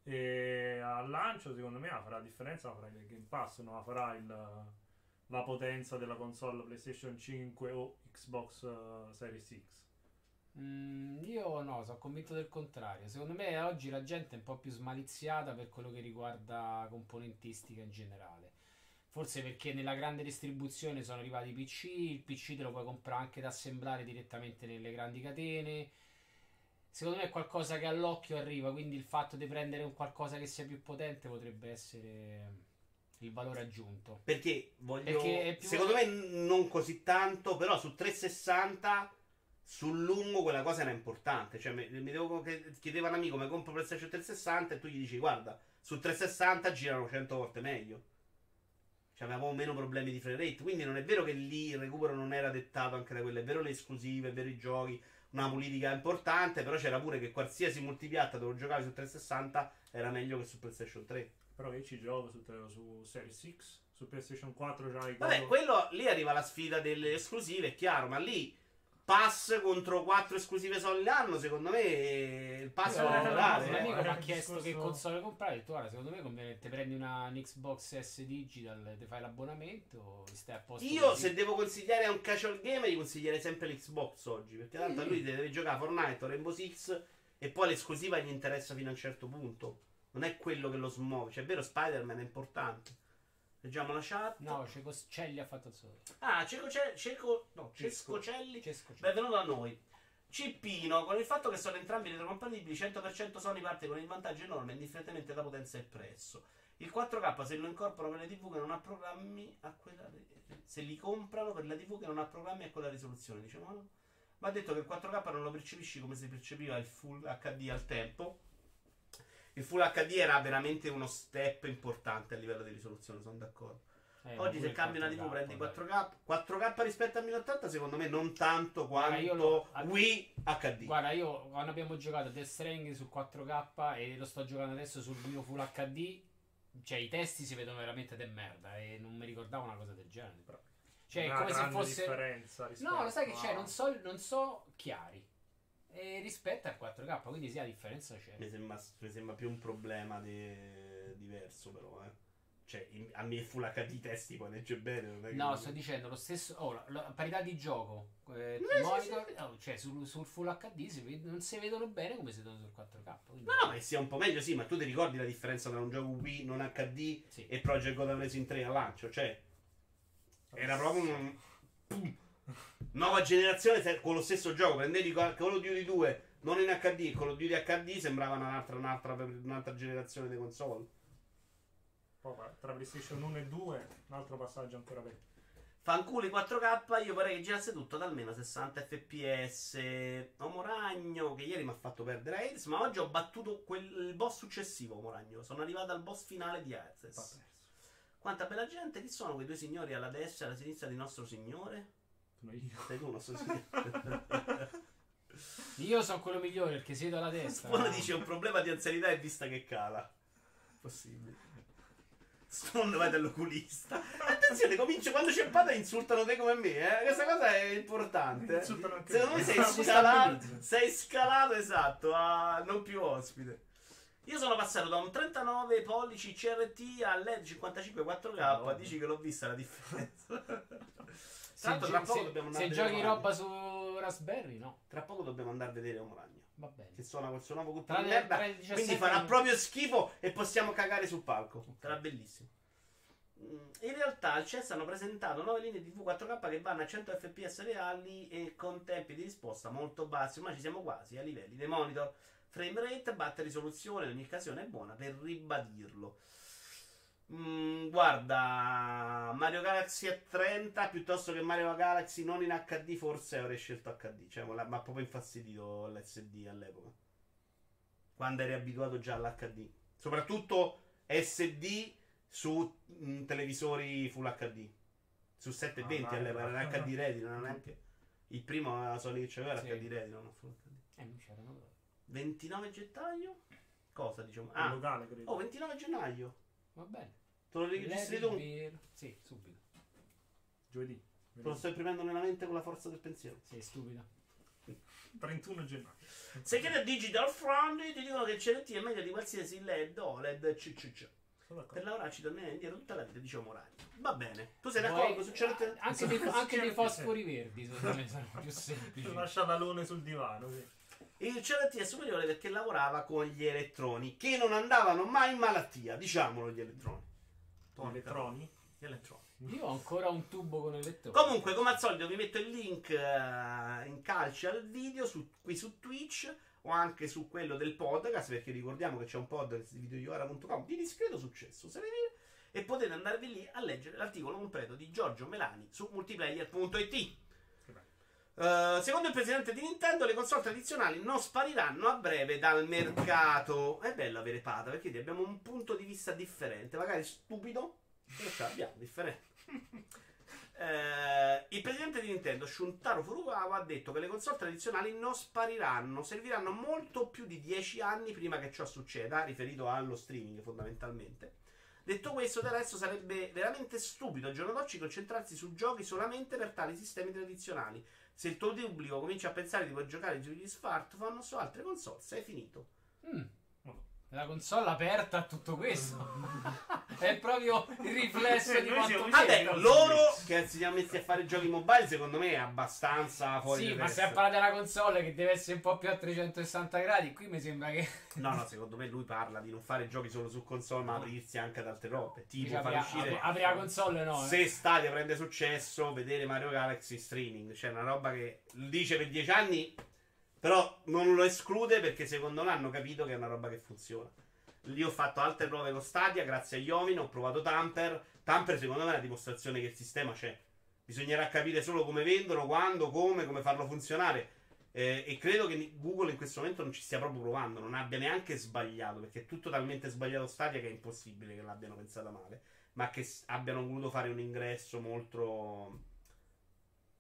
E al lancio, secondo me, la farà la differenza, la farà il Game Pass, non la farà il- la potenza della console PlayStation 5 o Xbox eh, Series X. Mm, io no, sono convinto del contrario. Secondo me oggi la gente è un po' più smaliziata per quello che riguarda componentistica in generale. Forse perché nella grande distribuzione sono arrivati i PC, il PC te lo puoi comprare anche da assemblare direttamente nelle grandi catene. Secondo me è qualcosa che all'occhio arriva, quindi il fatto di prendere un qualcosa che sia più potente potrebbe essere il valore aggiunto. Perché voglio. Perché Secondo me non così tanto, però su 360 sul lungo quella cosa era importante. Cioè, mi, mi devo, chiedeva un amico, mi compro PlayStation 360 e tu gli dici, guarda, su 360 girano 100 volte meglio. Cioè, avevamo meno problemi di frame rate. Quindi non è vero che lì il recupero non era dettato anche da quello. È vero le esclusive, è vero i giochi, una politica importante. Però c'era pure che qualsiasi multipiatta dove giocavi su 360 era meglio che su PlayStation 3. Però io ci gioco su, su Series X, su PlayStation 4 già Vabbè, quello lì arriva la sfida delle esclusive, è chiaro, ma lì pass contro 4 esclusive solo l'anno, secondo me eh, il pass lo no, deve no, un eh. amico eh, mi ha chiesto che console comprare. Detto, guarda, secondo me conviene, ti prendi una un Xbox S Digital, ti fai l'abbonamento, stai a posto. Io così. se devo consigliare a un casual gamer gli consiglierei sempre l'Xbox oggi, perché tanto a Mm. lui deve giocare Fortnite o Rainbow Six e poi l'esclusiva gli interessa fino a un certo punto. Non è quello che lo smuove, cioè è vero Spider-Man è importante. Leggiamo la chat. No, Ceco Celli ha fatto il suo. Ah, Ceco, Ce- Ceco, no, Cesco. Cescocelli Cesco Celli. Benvenuto a noi. Cippino, con il fatto che sono entrambi retrocompatibili, 100% Sony parte con il vantaggio enorme, indifferentemente da potenza e prezzo. Il 4K se lo incorporano per le TV che non ha programmi a quella se li comprano per la TV che non ha programmi a quella risoluzione, diciamo. Ma ha detto che il 4K non lo percepisci come si percepiva il Full HD al tempo. Il Full HD era veramente uno step importante a livello di risoluzione, sono d'accordo. Eh, Oggi se cambi una TV 4K, prendi dai. 4K. 4K rispetto a 1080 secondo me non tanto quanto lo- Wii HD. Guarda, io quando abbiamo giocato Death Stranding sul 4K e lo sto giocando adesso sul mio Full HD, cioè i testi si vedono veramente de merda e non mi ricordavo una cosa del genere. Cioè, è Una come se fosse No, lo sai che c'è, non so, non so chiari. E rispetto al 4K, quindi sì, la differenza c'è. Mi sembra, mi sembra più un problema de- diverso però, eh. Cioè, in- a me Full HD testi poi legge bene. No, sto dicendo lo stesso. Oh, la, la parità di gioco. Eh, monitor, oh, cioè sul, sul Full HD si ved- non si vedono bene come si vedono sul 4K. quindi- No, no, ma sia un po' meglio, sì, ma tu ti ricordi la differenza tra un gioco Wii non HD Sì. e Project Gotham Racing 3 al lancio? Cioè, era proprio un... pum. Nuova generazione con lo stesso gioco. Prendevi Call of Duty 2 non in HD Call of Duty HD sembrava un'altra, un'altra, un'altra generazione di console. Poi, tra PlayStation 1 e 2, un altro passaggio ancora peggio. Fanculi 4K, io vorrei che girasse tutto ad almeno 60 fps. Homo Ragno, che ieri mi ha fatto perdere Airs, ma oggi ho battuto quel, il boss successivo, Ragno. Sono arrivato al boss finale di perso. Quanta bella gente, chi sono quei due signori alla destra e alla sinistra di nostro signore? Sono io. Sei tu, signore. Io sono quello migliore perché siedo alla destra. Spawn dice un problema di anzianità è vista che cala. Possibile. Spawn vai dall'oculista. Attenzione, comincia quando c'è pada insultano te come me, eh. Questa cosa è importante. Insultano anche Secondo me sei Si scalato, sei scalato esatto a non più ospite. Io sono passato da un 39 pollici CRT a LED 55 4K. Madonna. Dici che l'ho vista la differenza. Se, poco se- se giochi roba su Raspberry, no. Tra poco dobbiamo andare a vedere Homo Ragno. Va bene. Che suona col suo nuovo Tra di merda. tra il 17 Quindi farà e- proprio schifo e possiamo cagare sul palco. Ok. Sarà bellissimo. Mm, In realtà al CES hanno presentato nuove linee di TV 4K che vanno a 100 fps reali e con tempi di risposta molto bassi. Ma ci siamo quasi a livelli dei monitor. Frame rate, batte risoluzione, in ogni occasione è buona per ribadirlo. Mm, guarda, Mario Galaxy a 30 piuttosto che Mario Galaxy non in HD, forse avrei scelto HD. Cioè, mi ha proprio infastidito l'SD all'epoca. Quando eri abituato già all'HD. Soprattutto SD su mm, televisori Full HD. Su 720 Ah, all'epoca, era HD ready, non era neanche. Il primo era Sony che c'aveva era Sì. HD ready, non Full HD. Eh, non c'erano proprio. 29 gennaio? Cosa diciamo? Ah, locale, credo. oh, 29 gennaio. Va bene. Te lo registri tu? Beer- Sì, subito. Giovedì. Te lo sto imprimendo nella mente con la forza del pensiero. Sì, stupido. 31 gennaio. Se chiedi a Digital Front ti dicono che il CRT è meglio di qualsiasi LED o LED CCC. Per lavorarci tornerei indietro tutta la vita, diciamo Ragno. Va bene. Tu sei d'accordo su CRT? Anche, dei, anche dei fosfori verdi, secondo me, sono più semplici. Lascia l'alone sul divano, sì. Il CRT è superiore perché lavorava con gli elettroni che non andavano mai in malattia, diciamolo gli elettroni. Elettroni. Gli elettroni. Io ho ancora un tubo con elettroni. Comunque, come al solito, vi metto il link eh, in calce al video su- qui su Twitch o anche su quello del podcast, perché ricordiamo che c'è un podcast di videoiora.com di discreto successo, se ne dire, e potete andarvi lì a leggere l'articolo completo di Giorgio Melani su multiplayer.it. Eh, secondo il presidente di Nintendo, le console tradizionali non spariranno a breve dal mercato. È bello avere Pata perché abbiamo un punto di vista differente, magari stupido, però ce l'abbiamo differente. Eh, il presidente di Nintendo, Shuntaro Furukawa, ha detto che le console tradizionali non spariranno, serviranno molto più di 10 anni prima che ciò succeda, riferito allo streaming fondamentalmente. Detto questo, del resto sarebbe veramente stupido al giorno d'oggi concentrarsi su giochi solamente per tali sistemi tradizionali. Se il tuo pubblico comincia a pensare di poter giocare sugli smartphone su altre console, sei finito. Mm. La console aperta a tutto questo. è proprio il riflesso di quanto Vabbè, chiedono. loro che si siamo messi a fare giochi mobile, secondo me è abbastanza fuori Sì, di ma se a parlare della console che deve essere un po' più a 360 gradi, qui mi sembra che No, no, secondo me lui parla di non fare giochi solo su console, ma aprirsi anche ad altre robe. Tipo dice, far apri, uscire. apri- la console no. eh. Se Stadia prende successo, vedere Mario Galaxy streaming. Cioè, una roba che dice per dieci anni, però non lo esclude perché secondo me hanno capito che è una roba che funziona. Lì ho fatto altre prove con Stadia, grazie a Yomino, ho provato Tamper. Tamper secondo me è una dimostrazione che il sistema c'è. Bisognerà capire solo come vendono, quando, come, come farlo funzionare. Eh, e credo che Google in questo momento non ci stia proprio provando, non abbia neanche sbagliato, perché è tutto talmente sbagliato Stadia che è impossibile che l'abbiano pensata male, ma che abbiano voluto fare un ingresso molto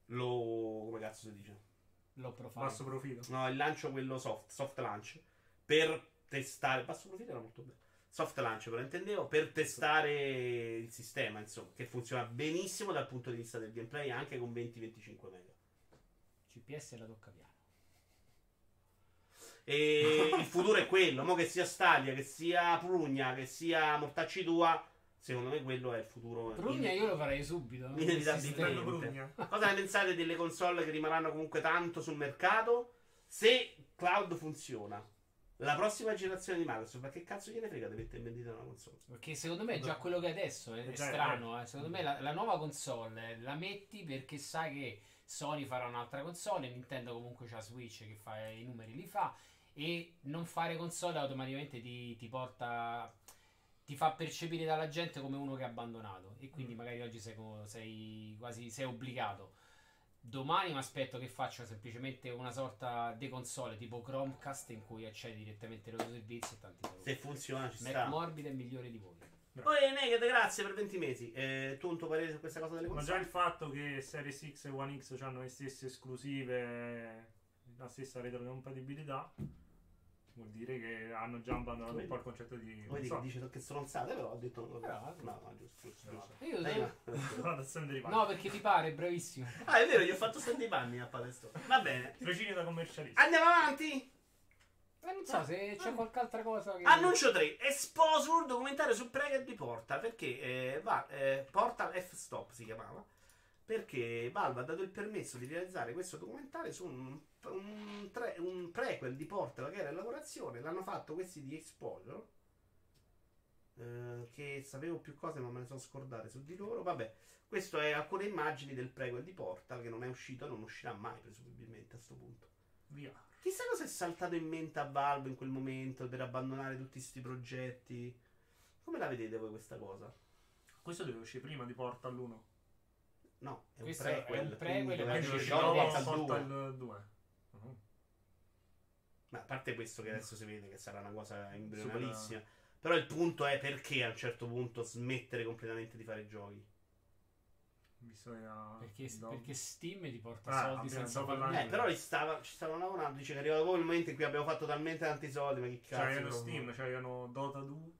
low, come cazzo si dice? L'ho profato. Basso profilo. No, il lancio quello soft, soft launch, per testare, basso profilo era molto bello. Soft launch, però intendevo, per testare il sistema, insomma, che funziona benissimo dal punto di vista del gameplay, anche con 20-25 mega. CPS la tocca piano. E il futuro è quello, mo che sia Stadia, che sia Prugna, che sia Mortacci tua, secondo me quello è il futuro. Prugna io lo farei subito. Inevitabilmente. Cosa ne pensate delle console che rimarranno comunque tanto sul mercato? Se cloud funziona, la prossima generazione di Microsoft, ma che cazzo gliene frega di mettere in vendita una console? Perché secondo me è già quello che è adesso, è, È strano. eh. Secondo me la, la nuova console eh, la metti perché sai che Sony farà un'altra console, Nintendo comunque c'ha Switch che fa i numeri li fa e non fare console automaticamente ti, ti porta ti fa percepire dalla gente come uno che ha abbandonato e quindi magari oggi sei, sei quasi sei obbligato. Domani mi aspetto che faccia semplicemente una sorta di console tipo Chromecast in cui accedi direttamente ai loro servizi e tanti saluti. Se funziona ci Mac sta. Morbid è migliore di voi. Poi Naked, grazie per 20 mesi. Eh, tu un tuo parere su questa cosa delle Ma già console? il fatto che Series X e One X hanno le stesse esclusive, la stessa retrocompatibilità, vuol dire che hanno già abbandonato un po' il concetto di Poi dice, console. dice che stronzate, però ho detto no, Però- no, no, giusto, giusto, giusto. Io Dai, so- ma- Vado a stendere i panni. No, perché ti pare, bravissimo. Ah, è vero, gli ho fatto stand i panni a palestra. Va bene. Tirocini da commercialista. Andiamo avanti. Eh, non so se c'è qualche altra cosa che... Annuncio 3. Exposure, documentario su Preget di Portal. Perché eh, va, eh, Portal F-Stop si chiamava. Perché Valve ha dato il permesso di realizzare questo documentario su un, un, tre- un prequel di Portal che era in lavorazione. L'hanno fatto questi di Exposure. eh, che sapevo più cose ma me ne sono scordate su di loro. Vabbè, questo è alcune immagini del prequel di Portal che non è uscito e non uscirà mai presumibilmente a sto punto. Via. Chissà cosa è saltato in mente a Valve in quel momento per abbandonare tutti questi progetti. Come la vedete voi questa cosa? Questo deve uscire prima di Portal 1. No, è Questo un è prequel. un prequel, quindi e Quindi dopo dopo Portal 2. Portal 2. Mhm. Ma a parte questo che adesso si vede che sarà una cosa embrionalissima. Però il punto è perché a un certo punto smettere completamente di fare giochi. Bisogna... Perché, no. perché Steam ti porta Ah, soldi senza l'anno. Eh, però li stava, ci stavano lavorando. Dice che arriva dopo il momento in cui abbiamo fatto talmente tanti soldi. Ma che cazzo. Proprio- Steam, c'avevano Dota 2.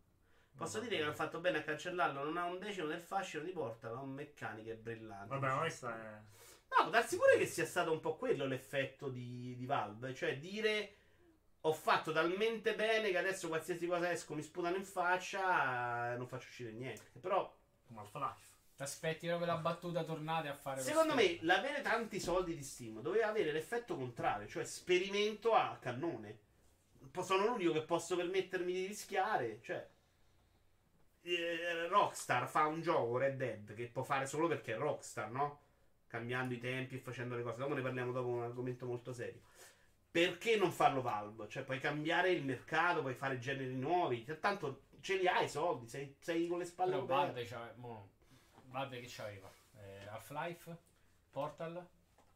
Posso dire che hanno fatto bene a cancellarlo. Non ha un decimo del fascino di porta, ma un meccaniche brillante. Vabbè, ma questa è... No, può darsi pure che sia stato un po' quello l'effetto di, di Valve. Cioè, dire ho fatto talmente bene che adesso qualsiasi cosa esco mi sputano in faccia e non faccio uscire niente. Però, come Half-Life. Ti aspetti proprio la battuta tornate a fare secondo me, l'avere tanti soldi di Steam doveva avere l'effetto contrario, cioè sperimento a cannone. Sono l'unico che posso permettermi di rischiare. Cioè, eh, Rockstar fa un gioco Red Dead che può fare solo perché è Rockstar, no? Cambiando i tempi e facendo le cose. Dopo ne parliamo dopo un argomento molto serio. Perché non farlo Valve? Cioè, puoi cambiare il mercato, puoi fare generi nuovi. Tanto ce li hai i soldi, sei, sei con le spalle Però aperte. Valve, c'ave- mo, Valve che c'aveva? Eh, Half-Life? Portal?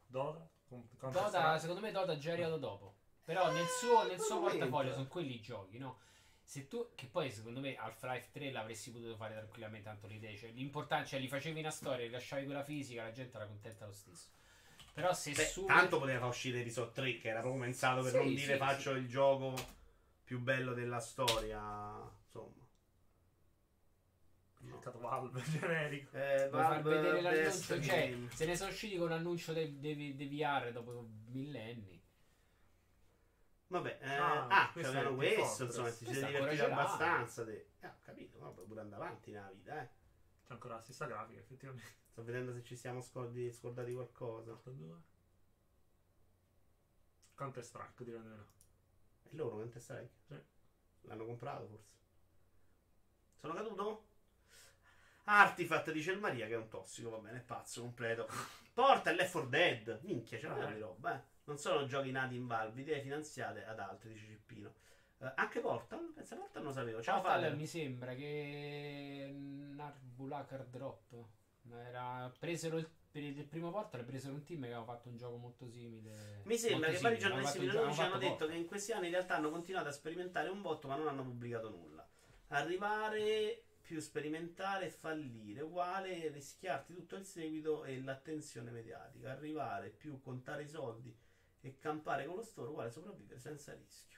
Dota? Con- con Dota, secondo me Dota già è arrivato dopo. Però nel suo, nel suo portafoglio sono quelli i giochi, no? Se tu, che poi secondo me Half-Life 3 l'avresti potuto fare tranquillamente, tanto le idee, cioè l'importante, cioè li facevi una storia, li lasciavi quella fisica, la gente era contenta lo stesso. Però se Beh, su... tanto poteva far uscire Episode 3 che era proprio pensato per Sì, non dire sì, faccio il gioco più bello della storia insomma no. Cercato Valve, generico. eh, Vuoi far Valve vedere l'annuncio? Cioè, se ne sono usciti con l'annuncio dei, dei, dei VR dopo millenni. Vabbè eh, Ah, ah, questo Team questo insomma ti sei divertito abbastanza te. eh, ho capito ma poi pure andare avanti nella vita eh. C'è ancora la stessa grafica, effettivamente. sto vedendo se ci siamo scordi, scordati qualcosa Portal 2. Counter Strike, direi di no. e loro Counter Strike? Sì. l'hanno comprato forse sono caduto? Artifact dice il Maria che è un tossico, va bene, è pazzo completo. Porta Left 4 Dead, minchia, c'è una Eh. di roba, eh. Non sono giochi nati in Valve, idee finanziate ad altri, dice Cippino. Eh, anche Portal? Pensa Portal non lo sapevo. Ciao Portal Fader. mi sembra che Narbulakar Drop era presero il, per il primo Portal presero un team che aveva fatto un gioco molto simile Mi sembra che vari giornalisti un gioco- videoludici hanno detto fatto che in questi anni in realtà hanno continuato a sperimentare un botto ma non hanno pubblicato nulla. Arrivare più sperimentare e fallire, uguale rischiarti tutto il seguito e l'attenzione mediatica. Arrivare più contare i soldi e campare con lo store, uguale sopravvivere senza rischio.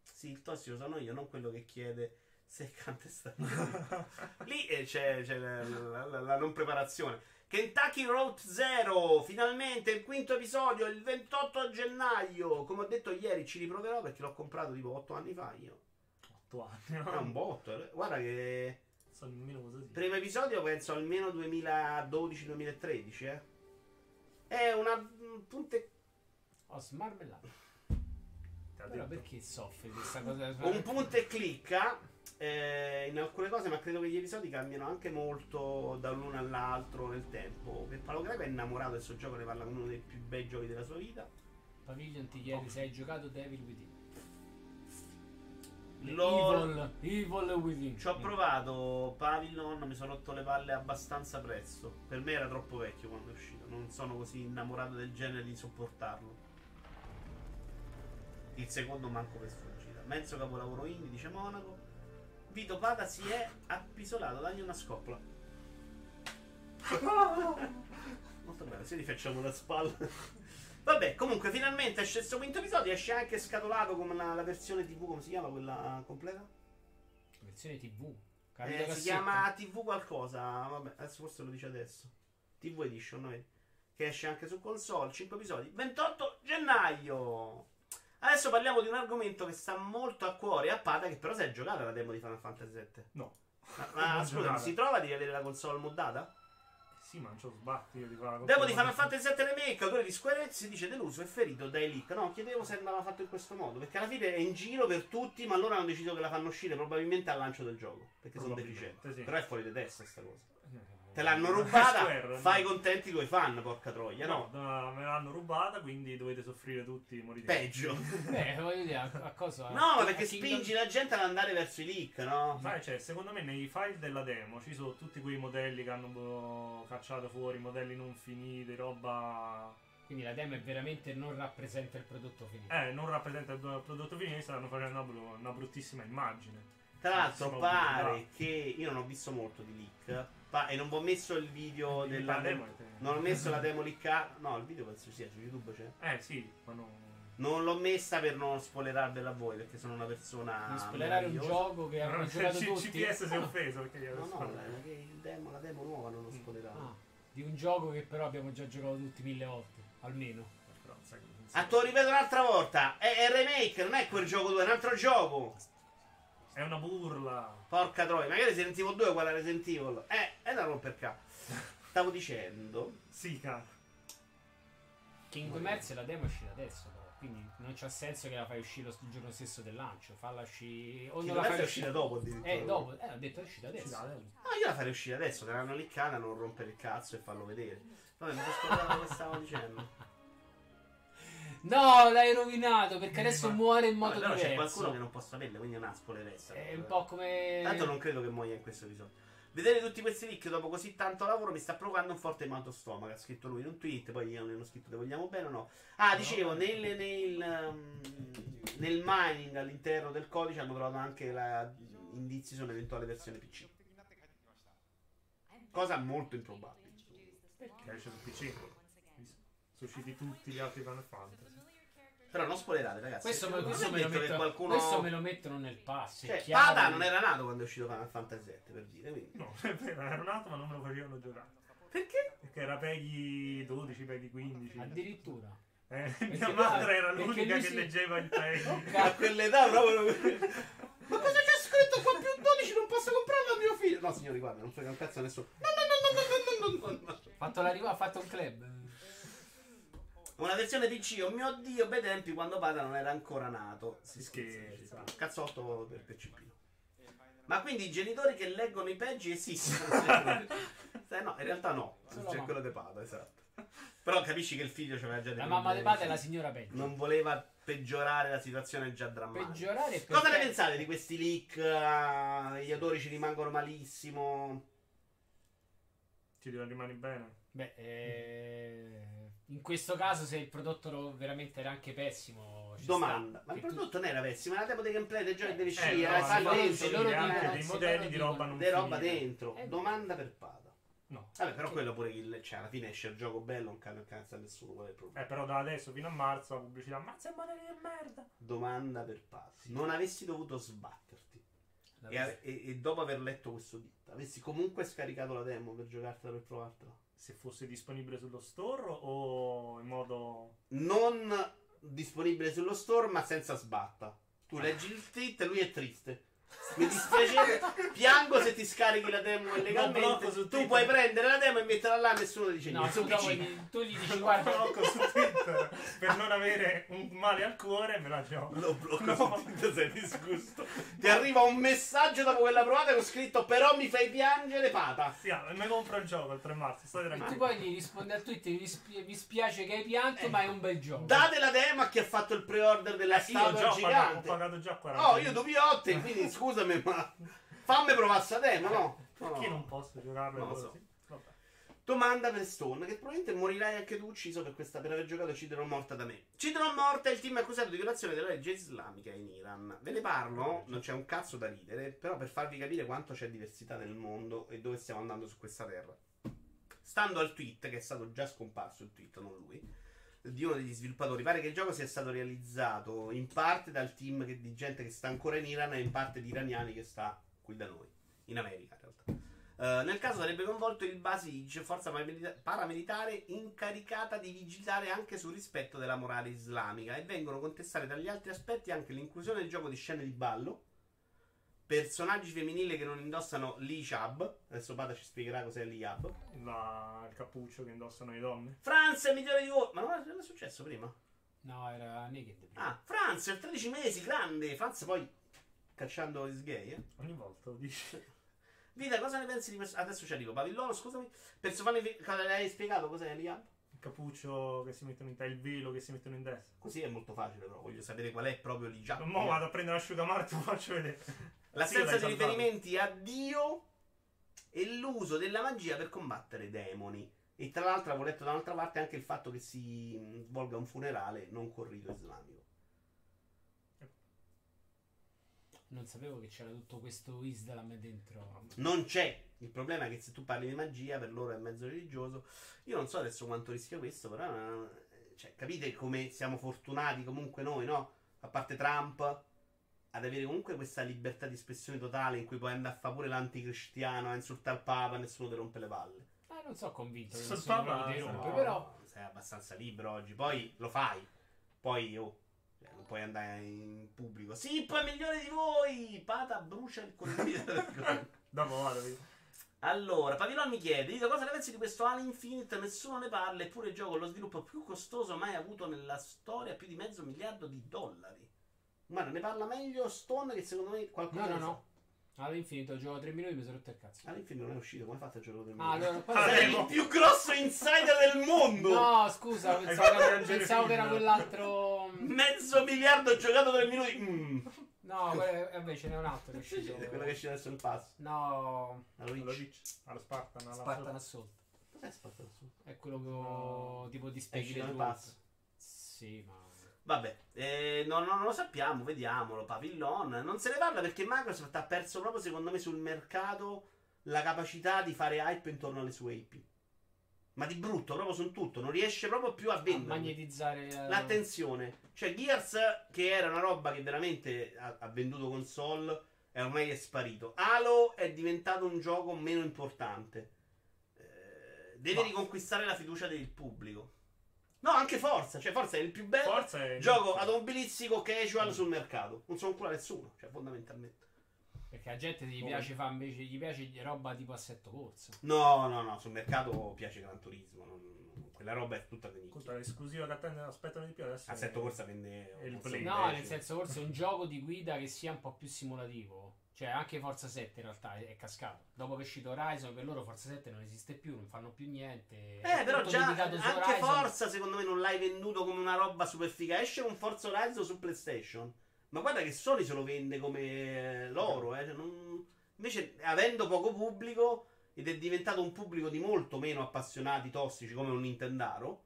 Sì, il tossico sono io, non quello che chiede se canta sta Lì eh, c'è, c'è la, la- la- la non preparazione. Kentucky Road Zero, finalmente il quinto episodio il 28 gennaio. Come ho detto ieri, ci riproverò perché l'ho comprato tipo 8 anni fa io. 8 anni. È un botto. eh. Guarda che primo episodio penso almeno 2012-2013, eh. È una punte oh smarmellato però detto. perché soffri di questa cosa un punto e clicca eh, in alcune cose, ma credo che gli episodi cambiano anche molto da l'uno all'altro nel tempo. Che Paolo Greco è innamorato del suo gioco, ne parla come uno dei più bei giochi della sua vita. Pavilion ti chiede se hai giocato Devil Within LOL. Evil, Evil Within Ci ho provato Pavilion, mi sono rotto le palle abbastanza presto. Per me era troppo vecchio quando è uscito. Non sono così innamorato del genere di sopportarlo. Il secondo manco per sfuggita. Mezzo capolavoro indie, dice Monaco. Vito Pada si è appisolato, dagli una scoppola. Molto bene, se li facciamo da spalle. Vabbè, comunque finalmente esce questo quinto episodio, esce anche scatolato come la, la versione TV, come si chiama quella completa? versione TV Eh, si cassetta. chiama TV qualcosa, vabbè, adesso forse lo dice adesso. TV Edition, no? Che esce anche su console, 5 episodi, 28 gennaio. Adesso parliamo di un argomento che sta molto a cuore a Pata, che però si è giocata la demo di Final Fantasy VII. No. Ma, ma scusa, si trova di avere la console moddata? Sì, ma non c'ho sbatti io di fare la Demo cosa. di Final Fantasy VII Remake, autore di Square Enix, si dice deluso e ferito dai leak. No, chiedevo se andava fatto in questo modo, perché alla fine è in giro per tutti, ma loro hanno deciso che la fanno uscire probabilmente al lancio del gioco, perché sono deficienti. sì. Però è fuori di testa sta cosa. Te l'hanno rubata, Square, fai no. contenti coi fan, porca troia, no? No, me l'hanno rubata, quindi dovete soffrire tutti. Morite. Peggio. Beh, voglio dire, a, a cosa? No, ma perché a Kingdom- spingi la gente ad andare verso i leak, no? Sai, cioè, secondo me nei file della demo ci sono tutti quei modelli che hanno boh, cacciato fuori, modelli non finiti, roba. Quindi la demo è veramente non rappresenta il prodotto finito. Eh, non rappresenta il prodotto finito, stanno facendo una, una bruttissima immagine. Tra l'altro pare che io non ho visto molto di leak pa- e non vi ho messo il video della La demo. Non ho messo la demo leakata. No, il video penso sia su YouTube c'è. Eh sì, ma non. Non l'ho messa per non spoilerarvela a voi perché sono una persona. Di spoilerare un gioco che hanno giocato C- tutti. CPS si è offeso perché gli No, avevo no, il demo, la demo nuova non l'ho spoilerato. Ah, di un gioco che però abbiamo già giocato tutti mille volte, almeno. Però, sai, non so. Ah, te lo ripeto un'altra volta. È, è il remake, non è quel gioco 2, è un altro gioco. È una burla. Porca troia, magari Resident Evil 2 è uguale a Resident Evil. Eh, è da romper cazzo. Stavo dicendo. Sì, cara. Kingdom Hearts la demo è uscita adesso però, quindi non c'ha senso che la fai uscire lo- il giorno stesso del lancio, falla uscire o Che non la fai è uscire uscita dopo addirittura. Eh, dopo, eh, ho detto è uscita adesso. Eh. Ah, io la farei uscire adesso, te l'hanno liccata, non rompere il cazzo e farlo vedere. Vabbè, mi sono scordato che stavo dicendo. No, l'hai rovinato perché adesso Ma- muore in modo Vabbè, però c'è diverso. qualcuno che non può saperlo, quindi è una spoileressa. È un po' come Tanto non credo che muoia in questo episodio. Vedere tutti questi leak dopo così tanto lavoro mi sta provocando un forte mal stomaco. Ha scritto lui in un tweet, poi io non hanno scritto te vogliamo bene o no. Ah, dicevo, nel, nel, um, nel mining all'interno del codice hanno trovato anche la, indizi su un'eventuale versione PC. Cosa molto improbabile. Che esce su PC. Susciti tutti gli altri Final Fantasy. Però non spoilerate, ragazzi. Questo, me, questo, me, lo mettono, qualcuno... questo me lo mettono nel pass. Cioè, Pada non era nato quando è uscito Final Fantasy VII, per dire. Quindi. No, era nato, ma non me lo facevano giocare. Perché? Perché era Peggy 12, Peggy 15. Addirittura. Eh, mia madre era l'unica che si... leggeva il Peggy. A quell'età proprio. ma cosa c'è scritto qua più 12? Non posso comprarlo a mio figlio. No, signori, guarda, non frega un cazzo a nessuno. No, no, no, no, no, no, no, no. Fatto l'arrivo, ha fatto un club. Una versione PC, oh mio dio, bei tempi quando Pada non era ancora nato. Si Scherza. Cazzotto per PCP. Ma quindi i genitori che leggono i peggi esistono? Eh, no, in realtà no. Solo C'è no. quello di Pada, esatto. Però capisci che il figlio c'aveva già dei La mamma di Pata è la signora peggio. Non voleva peggiorare la situazione già drammatica. Peggiorare e Cosa ne perché- pensate di questi leak? ah, gli odori ci rimangono malissimo. Ti rimani bene. Beh, eh, in questo caso se il prodotto veramente era anche pessimo... Domanda. Ma il Che tu- prodotto non era pessimo, era tempo dei gameplay dei giochi devi Eh, scegliere, no, eh, fa sì, dentro, loro anche dei modelli di roba non de roba dentro. Eh, Domanda per Pada. No. Vabbè, però Che- quello pure il, cioè, alla fine esce il gioco bello, non cazzo cazzo a nessuno, qual è il problema? Eh, però da adesso fino a marzo la pubblicità. Mazza modelli di merda. Domanda per Pada. Non avessi dovuto sbatterti e, e- e dopo aver letto questo ditto, avessi comunque scaricato la demo per giocartela per provartela? Se fosse disponibile sullo store o in modo. Non disponibile sullo store, ma senza sbatta. Tu leggi il tweet, lui è triste. Mi dispiace, piango se ti scarichi la demo illegalmente. Tu Twitter. puoi prendere la demo e metterla là, nessuno dice No, niente. tu, PC. gli- tu gli dici Lo guarda... blocco su Twitter per non avere un male al cuore me la gioco. Lo blocco No. su Twitter, sei disgusto. Ti arriva un messaggio dopo quella provata con scritto però mi fai piangere pata. Sì, ah, mi compro il gioco il 3 marzo. State E tu tranquilli. poi gli rispondi a Twitter, mi, spi- mi spiace che hai pianto, Eh. ma è un bel gioco. Date la demo a chi ha fatto il pre-order della Eh, io statua ho pagato, ho gigante. pagato già 40. Oh, io dubiotte, quindi scusami, ma fammi provare sta demo, no? Perché No. non posso giocarlo Non così? so. Domanda per Stone, che probabilmente morirai anche tu ucciso per, questa, per aver giocato Cidron Morta da me. Cidron Morta è il team accusato di violazione della legge islamica in Iran. Ve ne parlo, non c'è un cazzo da ridere, però per farvi capire quanto c'è diversità nel mondo e dove stiamo andando su questa terra. Stando al tweet, che è stato già scomparso il tweet, non lui, di uno degli sviluppatori, pare che il gioco sia stato realizzato in parte dal team che- di gente che sta ancora in Iran e in parte di iraniani che sta qui da noi, in America in realtà. Eh, nel caso sarebbe coinvolto il Basij, forza paramilita- paramilitare incaricata di vigilare anche sul rispetto della morale islamica e vengono contestate tra gli altri aspetti anche l'inclusione nel gioco di scene di ballo, personaggi femminili che non indossano l'hijab, adesso Pada ci spiegherà cos'è l'hijab, La- il cappuccio che indossano le donne. Franz è migliore di voi, ma non è successo prima? No, era Naked. prima. Ah, Franz, è 13 mesi, grande, Franz poi cacciando is gay, eh? Ogni volta lo dici. Vita, cosa ne pensi di questo? Adesso ci arrivo. Pavillono, scusami. Persone cosa le hai spiegato cos'è l'IAB? Il cappuccio che si mettono in testa, il velo che si mettono in testa. Così è molto facile, però voglio sapere qual è proprio l'IAB. Mo vado a prendere l'asciugamano e te lo faccio vedere. L'assenza Sì, di riferimenti a Dio e l'uso della magia per combattere demoni. E tra l'altro avevo letto da un'altra parte anche il fatto che si svolga un funerale non con rito islamico. Non sapevo che c'era tutto questo Islam dentro. Non c'è. Il problema è che se tu parli di magia, per loro è mezzo religioso. Io non so adesso quanto rischia questo, però. eh, Cioè, capite come siamo fortunati comunque noi, no? A parte Trump, ad avere comunque questa libertà di espressione totale in cui puoi andare a fare pure l'anticristiano, a insultare il Papa, nessuno ti rompe le palle. Eh, non so convinto che nessuno Papa, no. rompe, però... sei abbastanza libero oggi. Poi lo fai. Poi io. cioè, non puoi andare in pubblico. Sì, poi migliore di voi! Pata brucia il condiviso. Dopo vado. Allora, Pavilon mi chiede: Dito, cosa ne pensi di questo Halo Infinite? Nessuno ne parla, eppure il gioco lo sviluppo più costoso mai avuto nella storia, più di mezzo miliardo di dollari. Guarda, ne parla meglio Stone che secondo me qualcosa. No, no, no. All'infinito gioco 3 minuti mi sono rotto il cazzo. Halo Infinite non è uscito, come fatto a giocare del Ah, allora... Ah, Sei Demo. il più grosso insider del mondo! No, scusa, pensavo, che, pensavo che era quell'altro... Mezzo miliardo giocato tre minuti. Mm. No, quello- eh, beh, ce n'è un altro che è uscito. È quello che esce adesso il pass. No, Allo. Reach, allo Spartan, alla Spartan Assault. Cos'è Spartan Assault? È quello che tipo di nel le pass. Sì, ma... Vabbè, eh, no, no, non lo sappiamo, vediamolo. Pavillon. Non se ne parla perché Microsoft ha perso proprio, secondo me, sul mercato la capacità di fare hype intorno alle sue IP. Ma di brutto, proprio su tutto. Non riesce proprio più a a vendere. magnetizzare... eh, L'attenzione. Cioè, Gears, che era una roba che veramente ha, ha venduto console, è ormai è sparito. Halo è diventato un gioco meno importante. Eh, deve Ma- riconquistare la fiducia del pubblico. No, anche Forza. Cioè, Forza è il più bello. È Gioco automobilistico casual sul mercato. Non sono ancora nessuno, cioè fondamentalmente. Perché a gente gli piace fa invece, gli piace roba tipo assetto corso. No, no, no, sul mercato piace Gran Turismo. non- quella roba è tutta di nicchia. Tutta l'esclusiva che attendono, aspettano di più adesso. Assetto è- Corsa vende è il un Play. No, nel senso forse un gioco di guida che sia un po' più simulativo. Cioè, anche Forza 7 in realtà è, è cascato. Dopo che è uscito Horizon, per loro Forza 7 non esiste più, non fanno più niente. Eh, È però tutto già dedicato su anche Horizon. Forza secondo me non l'hai venduto come una roba super figa. Esce un Forza Horizon su PlayStation. Ma guarda che Sony se lo vende come l'oro, eh. cioè non- Invece, avendo poco pubblico ed è diventato un pubblico di molto meno appassionati tossici come un Nintendaro,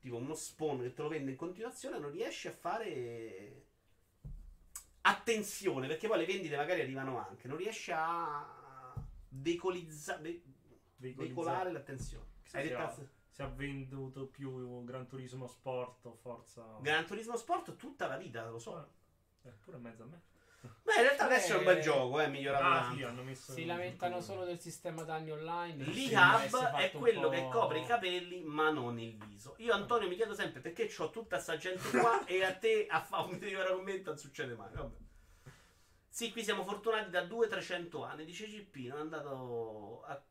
tipo uno Spawn che te lo vende in continuazione, non riesci a fare attenzione, perché poi le vendite magari arrivano anche, non riesci a decolizzare, decolare l'attenzione. Hai detto Se ha venduto più Gran Turismo Sport o Forza. Gran Turismo Sport tutta la vita, lo so. Eh, pure in mezzo a me. Beh, in realtà adesso è un Eh, bel gioco, eh, migliorato Ah, sì, hanno messo. Si lamentano solo del sistema danni online. L'e-Hub è quello che copre i capelli ma non il viso. Io Antonio mi chiedo sempre perché ho tutta sta gente qua e a te a fare un video commento non succede mai. Vabbè. Sì, qui siamo fortunati da 200-300 anni. Dice Cippino, è andato a,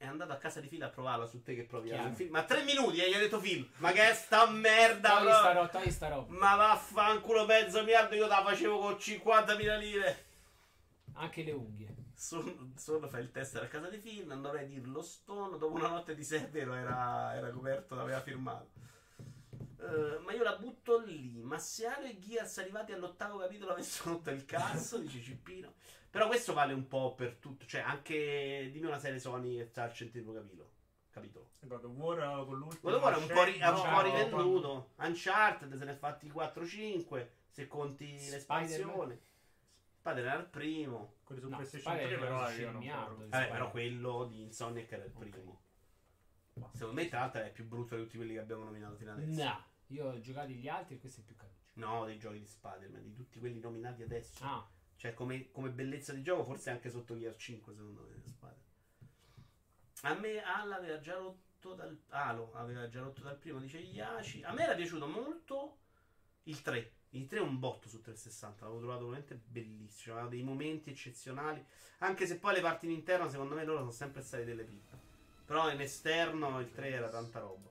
è andato a casa di Phil a provarla su te che provi a film. Ma tre minuti e gli ha detto Phil, ma che è sta merda, Togli sta, ro- togli sta roba. Ma vaffanculo mezzo miliardo io la facevo con 50.000 lire. Anche le unghie. Solo fa il test a casa di Phil, non dovrei dirlo Stone. Dopo una notte di sé, è vero, era, era coperto, l'aveva firmato. Eh, ma io la butto lì. Ma se Halo e Gears arrivati all'ottavo capitolo avessero rotto il cazzo, dice Cippino. Però questo vale un po' per tutto. Cioè, anche dimmi una serie Sony che sta al centesimo capitolo. Capitolo. God of War con l'ultimo. God of War è un po', ri- un po' rivenduto. Uncharted se ne è fatti 4-5. Se conti l'espansione. Spider era il primo. Quelli su No, PlayStation Spider 3 però era arrivano un scemmiato, po'. sì. Vabbè, Spider. però quello di Insomniac era il primo. Secondo me, tra l'altro, è più brutto di tutti quelli che abbiamo nominato fino adesso. No, io ho giocato gli altri e questo è più caruccio. No, dei giochi di Spider-Man, di tutti quelli nominati adesso. Ah, Cioè, come, come bellezza di gioco, forse anche sotto Gear 5, secondo me, Spider. A me Halo aveva già rotto dal... Halo aveva già rotto dal primo, dice Iaci. A me era piaciuto molto il 3. Il 3 è un botto su 360, l'avevo trovato veramente bellissimo. Aveva dei momenti eccezionali. Anche se poi le parti in interno, secondo me, loro sono sempre state delle pippe. Però in esterno il 3 era tanta roba.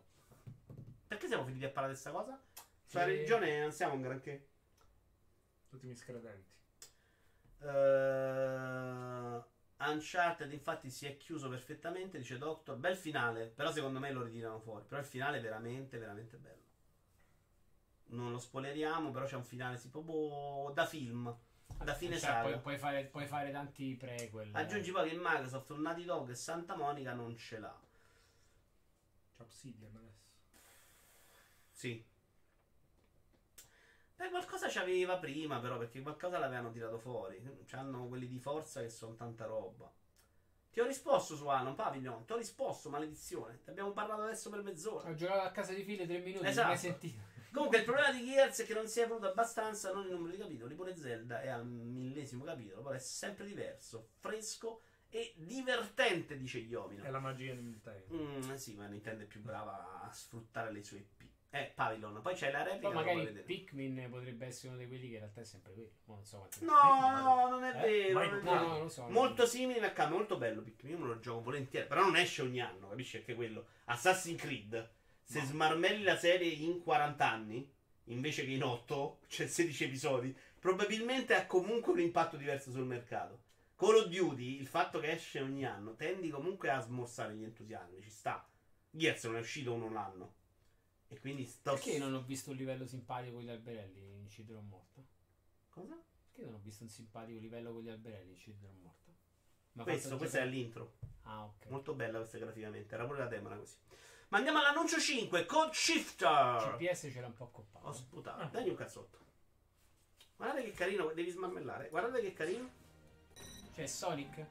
Perché siamo finiti a parlare di questa cosa? Sulla Sì. religione non siamo un granché. Tutti miscredenti. Uh, Uncharted infatti si è chiuso perfettamente, dice Doctor. Bel finale, però secondo me lo ritirano fuori. Però il finale è veramente, veramente bello. Non lo spoileriamo, però c'è un finale tipo boh, da film. Da fine cioè, saga. puoi, puoi fare, puoi fare tanti prequel. Aggiungi poi che Microsoft, un Naughty Dog e Santa Monica non ce l'ha. C'è Obsidian adesso. Sì. Beh, qualcosa c'aveva prima, però, perché qualcosa l'avevano tirato fuori. C'hanno quelli di forza che sono tanta roba. Ti ho risposto su Alan Pavilion, ti ho risposto, maledizione. Ti abbiamo parlato adesso per mezz'ora. Ho giocato a casa di file tre minuti, Esatto. non hai sentito. Comunque il problema di Gears è che non si è evoluto abbastanza, non il numero di capitoli. Pure Zelda è al millesimo capitolo, però è sempre diverso, fresco e divertente, dice Iomino. È la magia di Nintendo. Mm, sì, ma Nintendo è più brava a sfruttare le sue IP. Eh, Pavilion, poi c'è la replica. Poi magari. Pikmin potrebbe essere uno di quelli che in realtà è sempre quello. Ma non so quanto. No, non è Eh? vero. Non è No, vero. no, so. Molto simile a K, molto bello Pikmin, io me lo gioco volentieri, però non esce ogni anno, capisci? Anche quello. Assassin's Creed, se No. smarmelli la serie in 40 anni, invece che in 8, cioè 16 episodi, probabilmente ha comunque un impatto diverso sul mercato. Call of Duty, il fatto che esce ogni anno, tendi comunque a smorzare gli entusiasmi, ci sta. Gears non è uscito uno l'anno. E quindi sto... Perché non ho visto un livello simpatico con gli alberelli in Cidro morto? Cosa? Perché non ho visto un simpatico livello con gli alberelli in Cidro morto? Ma Questo, questo è l'intro. Ah, ok. Molto bella questa graficamente, era pure la demo era così. Ma andiamo all'annuncio 5, Code Shifter. GPS c'era un po' coppato. Ho sputato, Ah. dagli un cazzotto. Guardate che carino, devi smarmellare. Guardate che carino. C'è Sonic?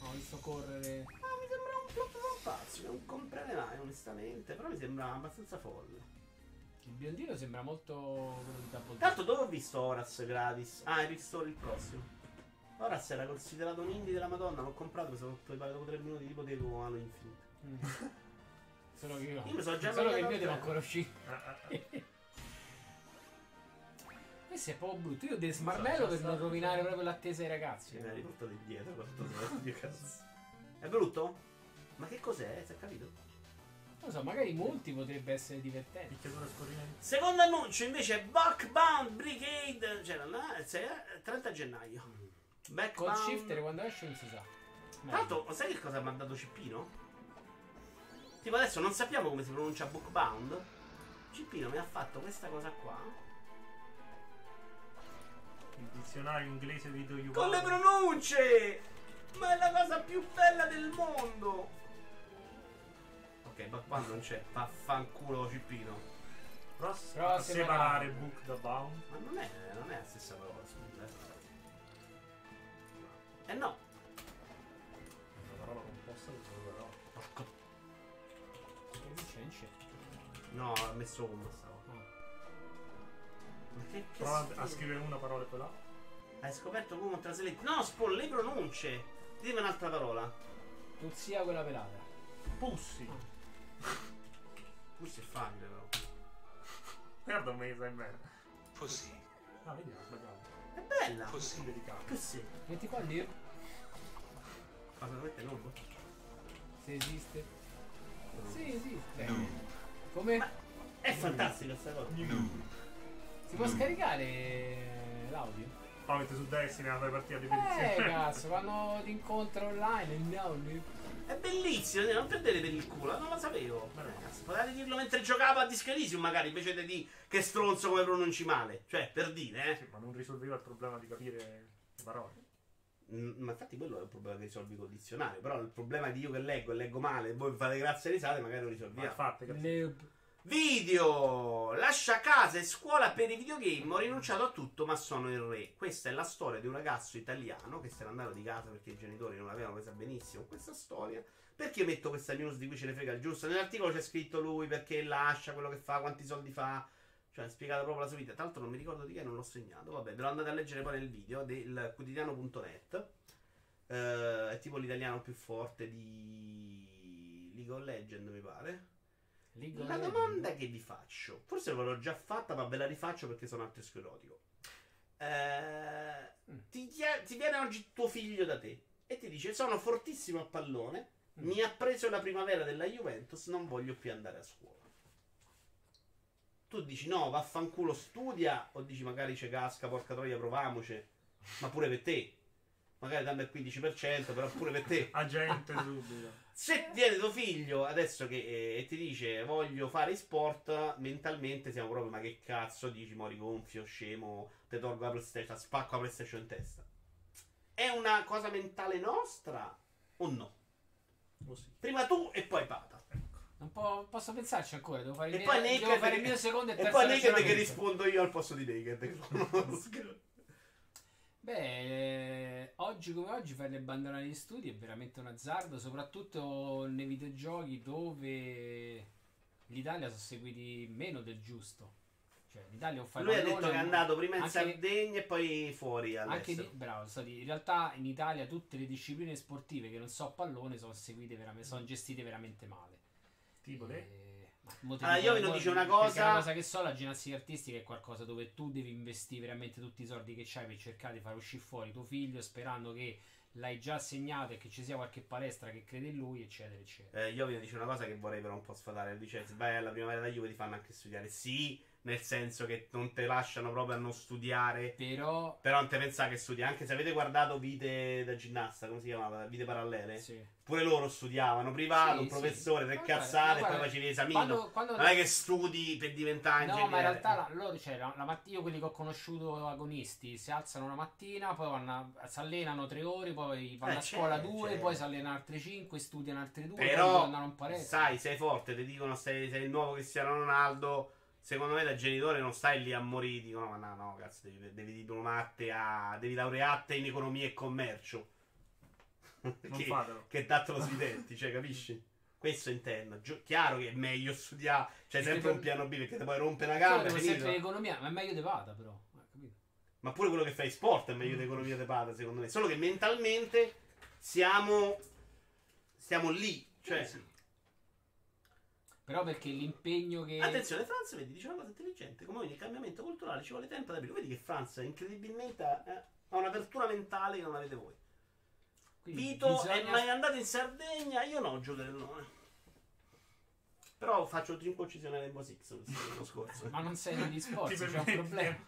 Ho visto correre. Ah, mi sembra un plot non pazzo, non comprare mai onestamente, però mi sembra abbastanza folle. Il biondino sembra molto quello di Double Tra l'altro dove ho visto Horas gratis? Ah, è Restore il prossimo. Horas era considerato un indie della Madonna, l'ho comprato, mi sono preparato dopo 3 minuti tipo Diego Halo Infinite. Mm. Solo che io. Io mi sono già Solo che il mio devo ancora uscire. Ah, ah, ah. Questo è proprio brutto. Io devo smarmello per non rovinare proprio l'attesa ai ragazzi. Mi ha riportato indietro, portato cazzo. È brutto? Ma che cos'è? Si è capito? Non lo so, magari molti potrebbe essere divertente. Secondo annuncio invece Buckbound Brigade. Cioè, non è- se è 30 gennaio. Col Backbound. shifter quando esce non si sa. L'altro, sai che cosa mi ha dato Cippino? Tipo adesso non sappiamo come si pronuncia Bookbound. Cippino mi ha fatto questa cosa qua. Il dizionario inglese di Do You Con le pronunce! Ma è la cosa più bella del mondo! Ok, Bookbound non c'è. Vaffanculo Cippino. Pross- Però a separare. separare book da bound. Ma non è, non è la stessa parola, scusa. Eh no. Una parola composta di due parole. Porco. No, ha messo uno stavo. Ah. Ma che, che Prova a scrivere una parola e poi là. Hai scoperto come Translate? No, Spawn, le pronunce! Dimmi un'altra parola. Tu sia quella pelata. Pussi. Questo è facile però. Guarda me, sai bene. Pussy. Ah, vedi, ho sbagliato. È bella! Così delicato. Così. Metti qua lì. Ma veramente nuovo? Se esiste. Sì, esiste. Come? Ma- È fantastica sta cosa. Si può scaricare l'audio? Poi metti su Destiny a fare partita di Eh, petizione. cazzo, quando ti incontro online, no. È bellissimo, non perdere per il culo, non lo sapevo. Ma Potete dirlo mentre giocavo a Disco Elysium magari, invece di dire che stronzo come pronunci male. Cioè, per dire, eh. Sì, ma non risolveva il problema di capire le parole. Mm, Ma infatti quello è un problema che risolvi col dizionario. Però il problema è di io che leggo e leggo male e voi fate grazie e risate, magari lo Ma risolviamo. fate, cazzo. Noob. Video! Lascia casa e scuola per i videogame. Ho rinunciato a tutto, ma sono il re. Questa è la storia di un ragazzo italiano che se n'è andato di casa perché i genitori non avevano presa benissimo questa storia. Perché metto questa news di cui ce ne frega il giusto? Nell'articolo c'è scritto lui perché lascia quello che fa, quanti soldi fa. Cioè, ha spiegato proprio la sua vita. Tra l'altro, non mi ricordo di che, non l'ho segnato. Vabbè, ve lo andate a leggere poi nel video del quotidiano.net. Eh, è tipo l'italiano più forte di League of Legends, mi pare. League La domanda che vi faccio, forse ve l'ho già fatta, ma ve la rifaccio perché sono arteschlerotico. Eh, Mm. ti, ti viene oggi tuo figlio da te e ti dice: Sono fortissimo a pallone, Mm. mi ha preso la primavera della Juventus, non voglio più andare a scuola. Tu dici: No, vaffanculo, studia, o dici magari c'è casca, porca troia, proviamoci, ma pure per te. Magari danno il 15%, però pure per te. Agente subito. Se viene tuo figlio adesso che eh, e ti dice voglio fare sport, mentalmente siamo proprio ma che cazzo dici, mori gonfio, scemo, te tolgo la PlayStation, spacco la PlayStation in testa. È una cosa mentale nostra o no? Così. Prima tu e poi Pata. Non po- posso pensarci ancora, devo fare, E il poi mio, devo fare che- il mio secondo e E terzo poi Naked che rispondo io al posto di Naked. Beh, eh, oggi come oggi fare le bandonate di studi è veramente un azzardo, soprattutto nei videogiochi dove l'Italia sono seguiti meno del giusto. Cioè, l'Italia è un Lui ha detto che è andato prima in anche- Sardegna e poi fuori Anche all'estero. di, bravo, so di- in realtà in Italia tutte le discipline sportive che non so pallone sono seguite veramente, sono gestite veramente male. Tipo te. Allora, dico- Iovino mo- dice una cosa- una cosa che so, la ginnastica artistica è qualcosa dove tu devi investire veramente tutti i soldi che hai per cercare di far uscire fuori tuo figlio sperando che l'hai già segnato e che ci sia qualche palestra che crede in lui, eccetera, eccetera. Eh, Iovino dice una cosa che vorrei però un po' sfatare. Dice: vai alla primavera da Juve ti fanno anche studiare. Sì, nel senso che non te lasciano proprio a non studiare. Però, Però non te pensare che studi. Anche se avete guardato vite da ginnasta, come si chiamava? Vite parallele. sì. Pure loro studiavano privato, Sì, un sì. professore, guarda, cazzate, ma e poi facevi l'esamino. Quando, quando Non è che studi per diventare No, ingegnere. ma in realtà la- loro, cioè, la, la matt- io quelli che ho conosciuto agonisti si alzano una mattina, poi vanno a- si allenano tre ore, poi vanno Eh, a scuola due, certo. poi si allenano altre cinque, studiano altre due, Però, poi andano un parecchio. sai, sei forte, ti dicono sei, sei il nuovo Cristiano Ronaldo. Secondo me da genitore non stai lì a morire, dicono ma no, no, cazzo, devi, devi diplomarti a. devi laurearti in economia e commercio. Che, fatelo. che dattelo sui denti, cioè, capisci? Questo intendo. Gio- chiaro che è meglio studiare, c'è Perché sempre un piano B perché ti puoi rompere una Quello gamba. è sempre finito. l'economia, ma è meglio di vada però. eh? Ma pure quello che fai sport è meglio di economia di padre, secondo me. Solo che mentalmente siamo. Siamo lì. Cioè, Però perché l'impegno che... Attenzione, Franz, vedi, dice una cosa intelligente. Come ogni cambiamento culturale ci vuole tempo ad aprire. Vedi che Franz incredibilmente eh, ha un'apertura mentale che non avete voi. Quindi Vito bisogna- è mai andato in Sardegna? Io no, giocherellone. Però faccio 5 uccisioni a Rainbow Six l'anno scorso. Ma non sei negli sport, c'è un problema.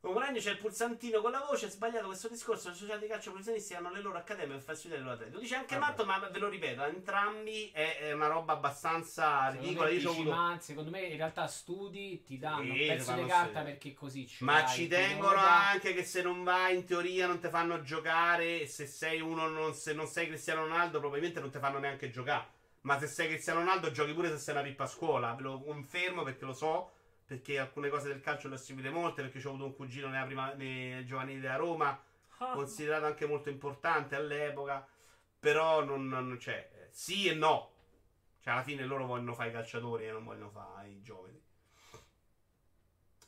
Con Guadagno c'è il pulsantino con la voce, è sbagliato questo discorso, le società di calcio professionisti hanno le loro accademie per far studiare loro atleti. Lo dice anche Vabbè. Matto, ma ve lo ripeto, entrambi è, è una roba abbastanza Secondo ridicola. me, Io avuto... ma secondo me in realtà studi, ti danno Sì, un pezzo di carta studiare. perché così ci Ma ci tengono anche che se non vai in teoria non ti fanno giocare. Se sei uno, non, se non sei Cristiano Ronaldo, probabilmente non ti fanno neanche giocare. Ma se sei Cristiano Ronaldo, giochi pure se sei una pippa a scuola. Ve lo confermo perché lo so. Perché alcune cose del calcio le ho seguite molte. Perché ho avuto un cugino nella prima, nei giovanili della Roma. Ah, Considerato anche molto importante all'epoca. Però non, non c'è. Sì e no. Cioè, alla fine loro vogliono fare i calciatori e non vogliono fare i giovani.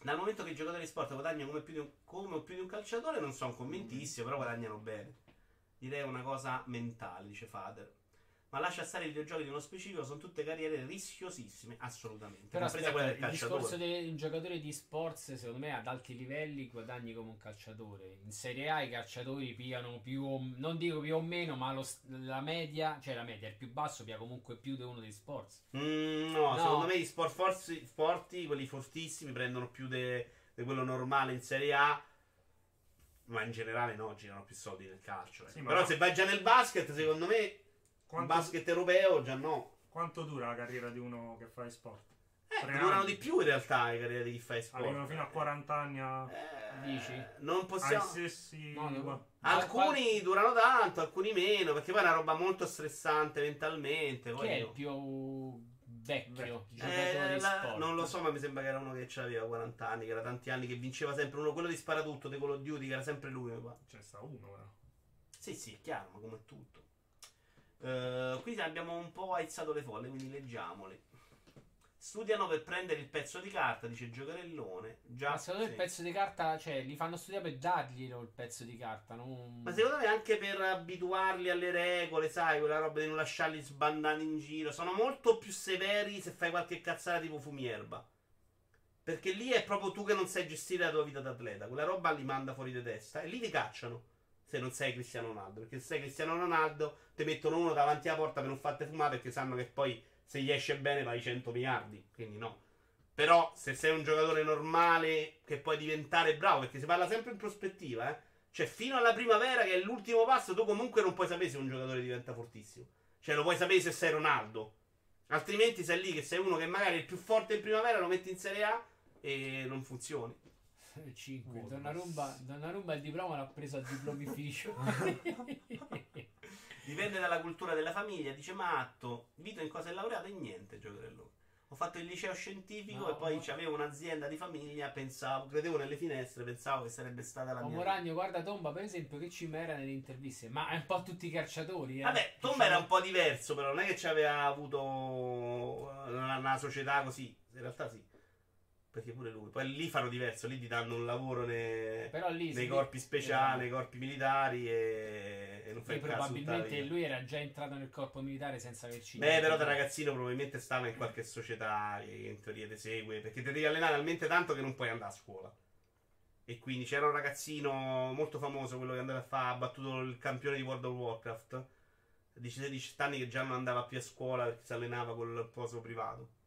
Dal momento che i giocatori di sport guadagnano come, più di un, come più di un calciatore, non sono convintissimo, però guadagnano bene. Direi una cosa mentale, dice Fader. Ma lascia stare i videogiochi di uno specifico, sono tutte carriere rischiosissime, assolutamente. Però aspetta, quella il del calciatore. discorso del giocatore di sports, secondo me, ad alti livelli guadagni come un calciatore. In Serie A i calciatori pigliano più o non dico più o meno, ma lo- la media, cioè la media, il più basso pia comunque più di uno degli sports. Mm, no, No. secondo me gli sport forti, forti, quelli fortissimi, prendono più di quello normale in Serie A. Ma in generale no, girano più soldi nel calcio. eh. Sì, ma Però no. se vai già nel basket, secondo me, quanto, basket europeo già no. quanto dura la carriera di uno che fa sport? Eh, durano di più in realtà le carriere di chi fa sport. Arrivano fino a 40 anni a... Eh, Dici? Non possiamo. stessi... No, no. Alcuni durano tanto, alcuni meno, perché poi è una roba molto stressante mentalmente. Chi è il più vecchio giocatore Eh, di la- sport? non lo so, ma mi sembra che era uno che aveva 40 anni, che era tanti anni, che vinceva sempre uno, quello di sparatutto di Call of Duty, che era sempre lui. Ce ne sta uno, però. Sì, sì, è chiaro, ma come tutto. Eh, qui abbiamo un po' aizzato le folle, quindi leggiamole. Studiano per prendere il pezzo di carta, dice Giocarellone. Già, Ma secondo me sì. il pezzo di carta, cioè, li fanno studiare per darglielo il pezzo di carta, non... Ma secondo me anche per abituarli alle regole, sai, quella roba di non lasciarli sbandare in giro. Sono molto più severi se fai qualche cazzata tipo fumierba. Perché lì è proprio tu che non sai gestire la tua vita d'atleta. Quella roba li manda fuori di testa e lì ti cacciano. Se non sei Cristiano Ronaldo. Perché se sei Cristiano Ronaldo ti mettono uno davanti alla porta per non farti fumare perché sanno che poi se gli esce bene vai 100 miliardi. Quindi no. Però se sei un giocatore normale che puoi diventare bravo, perché si parla sempre in prospettiva, eh. Cioè, fino alla primavera, che è l'ultimo passo, tu comunque non puoi sapere se un giocatore diventa fortissimo. Cioè, lo puoi sapere se sei Ronaldo. Altrimenti sei lì che sei uno che magari è il più forte in primavera, lo metti in Serie A e non funzioni. 5. Oh, Donnarumma, Donnarumma il diploma l'ha preso a diplomificio. Dipende dalla cultura della famiglia. Dice Matto, Vito in cosa è laureato? In niente, giocherello. Ho fatto il liceo scientifico No, e poi ma- avevo un'azienda di famiglia, pensavo, credevo nelle finestre, pensavo che sarebbe stata la Ma mia. Moragno, guarda Tomba, per esempio, che ci era nelle interviste. Ma è un po' tutti i calciatori, eh. Vabbè, Tomba era un po' diverso, però non è che ci aveva avuto una, una società così. In realtà sì. Perché pure lui. Poi lì fanno diverso, lì ti danno un lavoro ne- Però lì nei corpi speciali, eh, nei corpi militari e, e non fai caso probabilmente lui era già entrato nel corpo militare senza averci Beh, però da ragazzino probabilmente stava in qualche società che in teoria ti segue, perché ti devi allenare talmente tanto che non puoi andare a scuola. E quindi c'era un ragazzino molto famoso, quello che andava a fare, ha battuto il campione di World of Warcraft, di 16 anni che già non andava più a scuola perché si allenava col poso privato.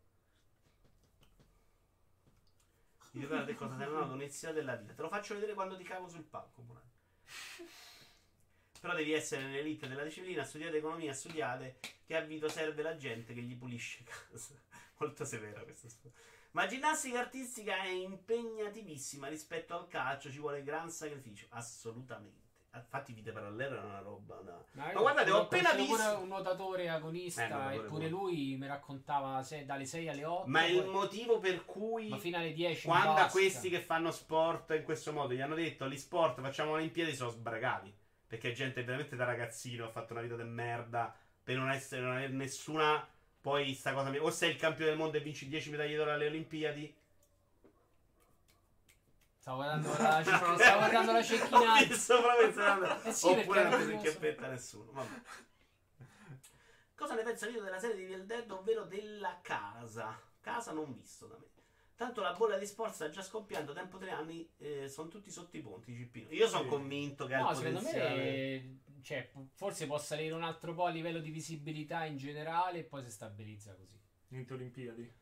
Ti ricordi che cosa allenato all'inizio della vita? Te lo faccio vedere quando ti cago sul palco. Però devi essere nell'elite della disciplina, studiate economia, studiate che a Vito serve la gente che gli pulisce casa. Molto severa questa storia. Ma ginnastica artistica è impegnativissima rispetto al calcio, ci vuole gran sacrificio. Assolutamente. Infatti, vite parallele è una roba da. Ma, Ma guardate, ho appena visto- un nuotatore agonista, Eh, eppure pure. lui mi raccontava se- dalle 6 alle 8. Ma è il poi- motivo per cui. ma fino alle 10 in Quando a questi che fanno sport in questo modo gli hanno detto gli sport facciamo le Olimpiadi sono sbragati. Perché gente veramente da ragazzino ha fatto una vita di merda per non essere non avere nessuna. Poi sta cosa. O sei il campione del mondo e vinci 10 medaglie d'oro alle Olimpiadi. Stavo guardando la, stavo guardando la Ho cecchinata. visto proprio pensando- Eh sì, Oppure non si inchiappetta nessuno. Vabbè. Cosa ne pensa Vito della serie di Evil Dead, ovvero della casa? Casa non visto da me. Tanto la bolla di sport sta già scoppiando, tempo tre anni, eh, sono tutti sotto i ponti, Cippino. Io sono Sì. convinto che No, secondo potenziale. me cioè, forse può salire un altro po' a livello di visibilità in generale e poi si stabilizza così. Niente Olimpiadi.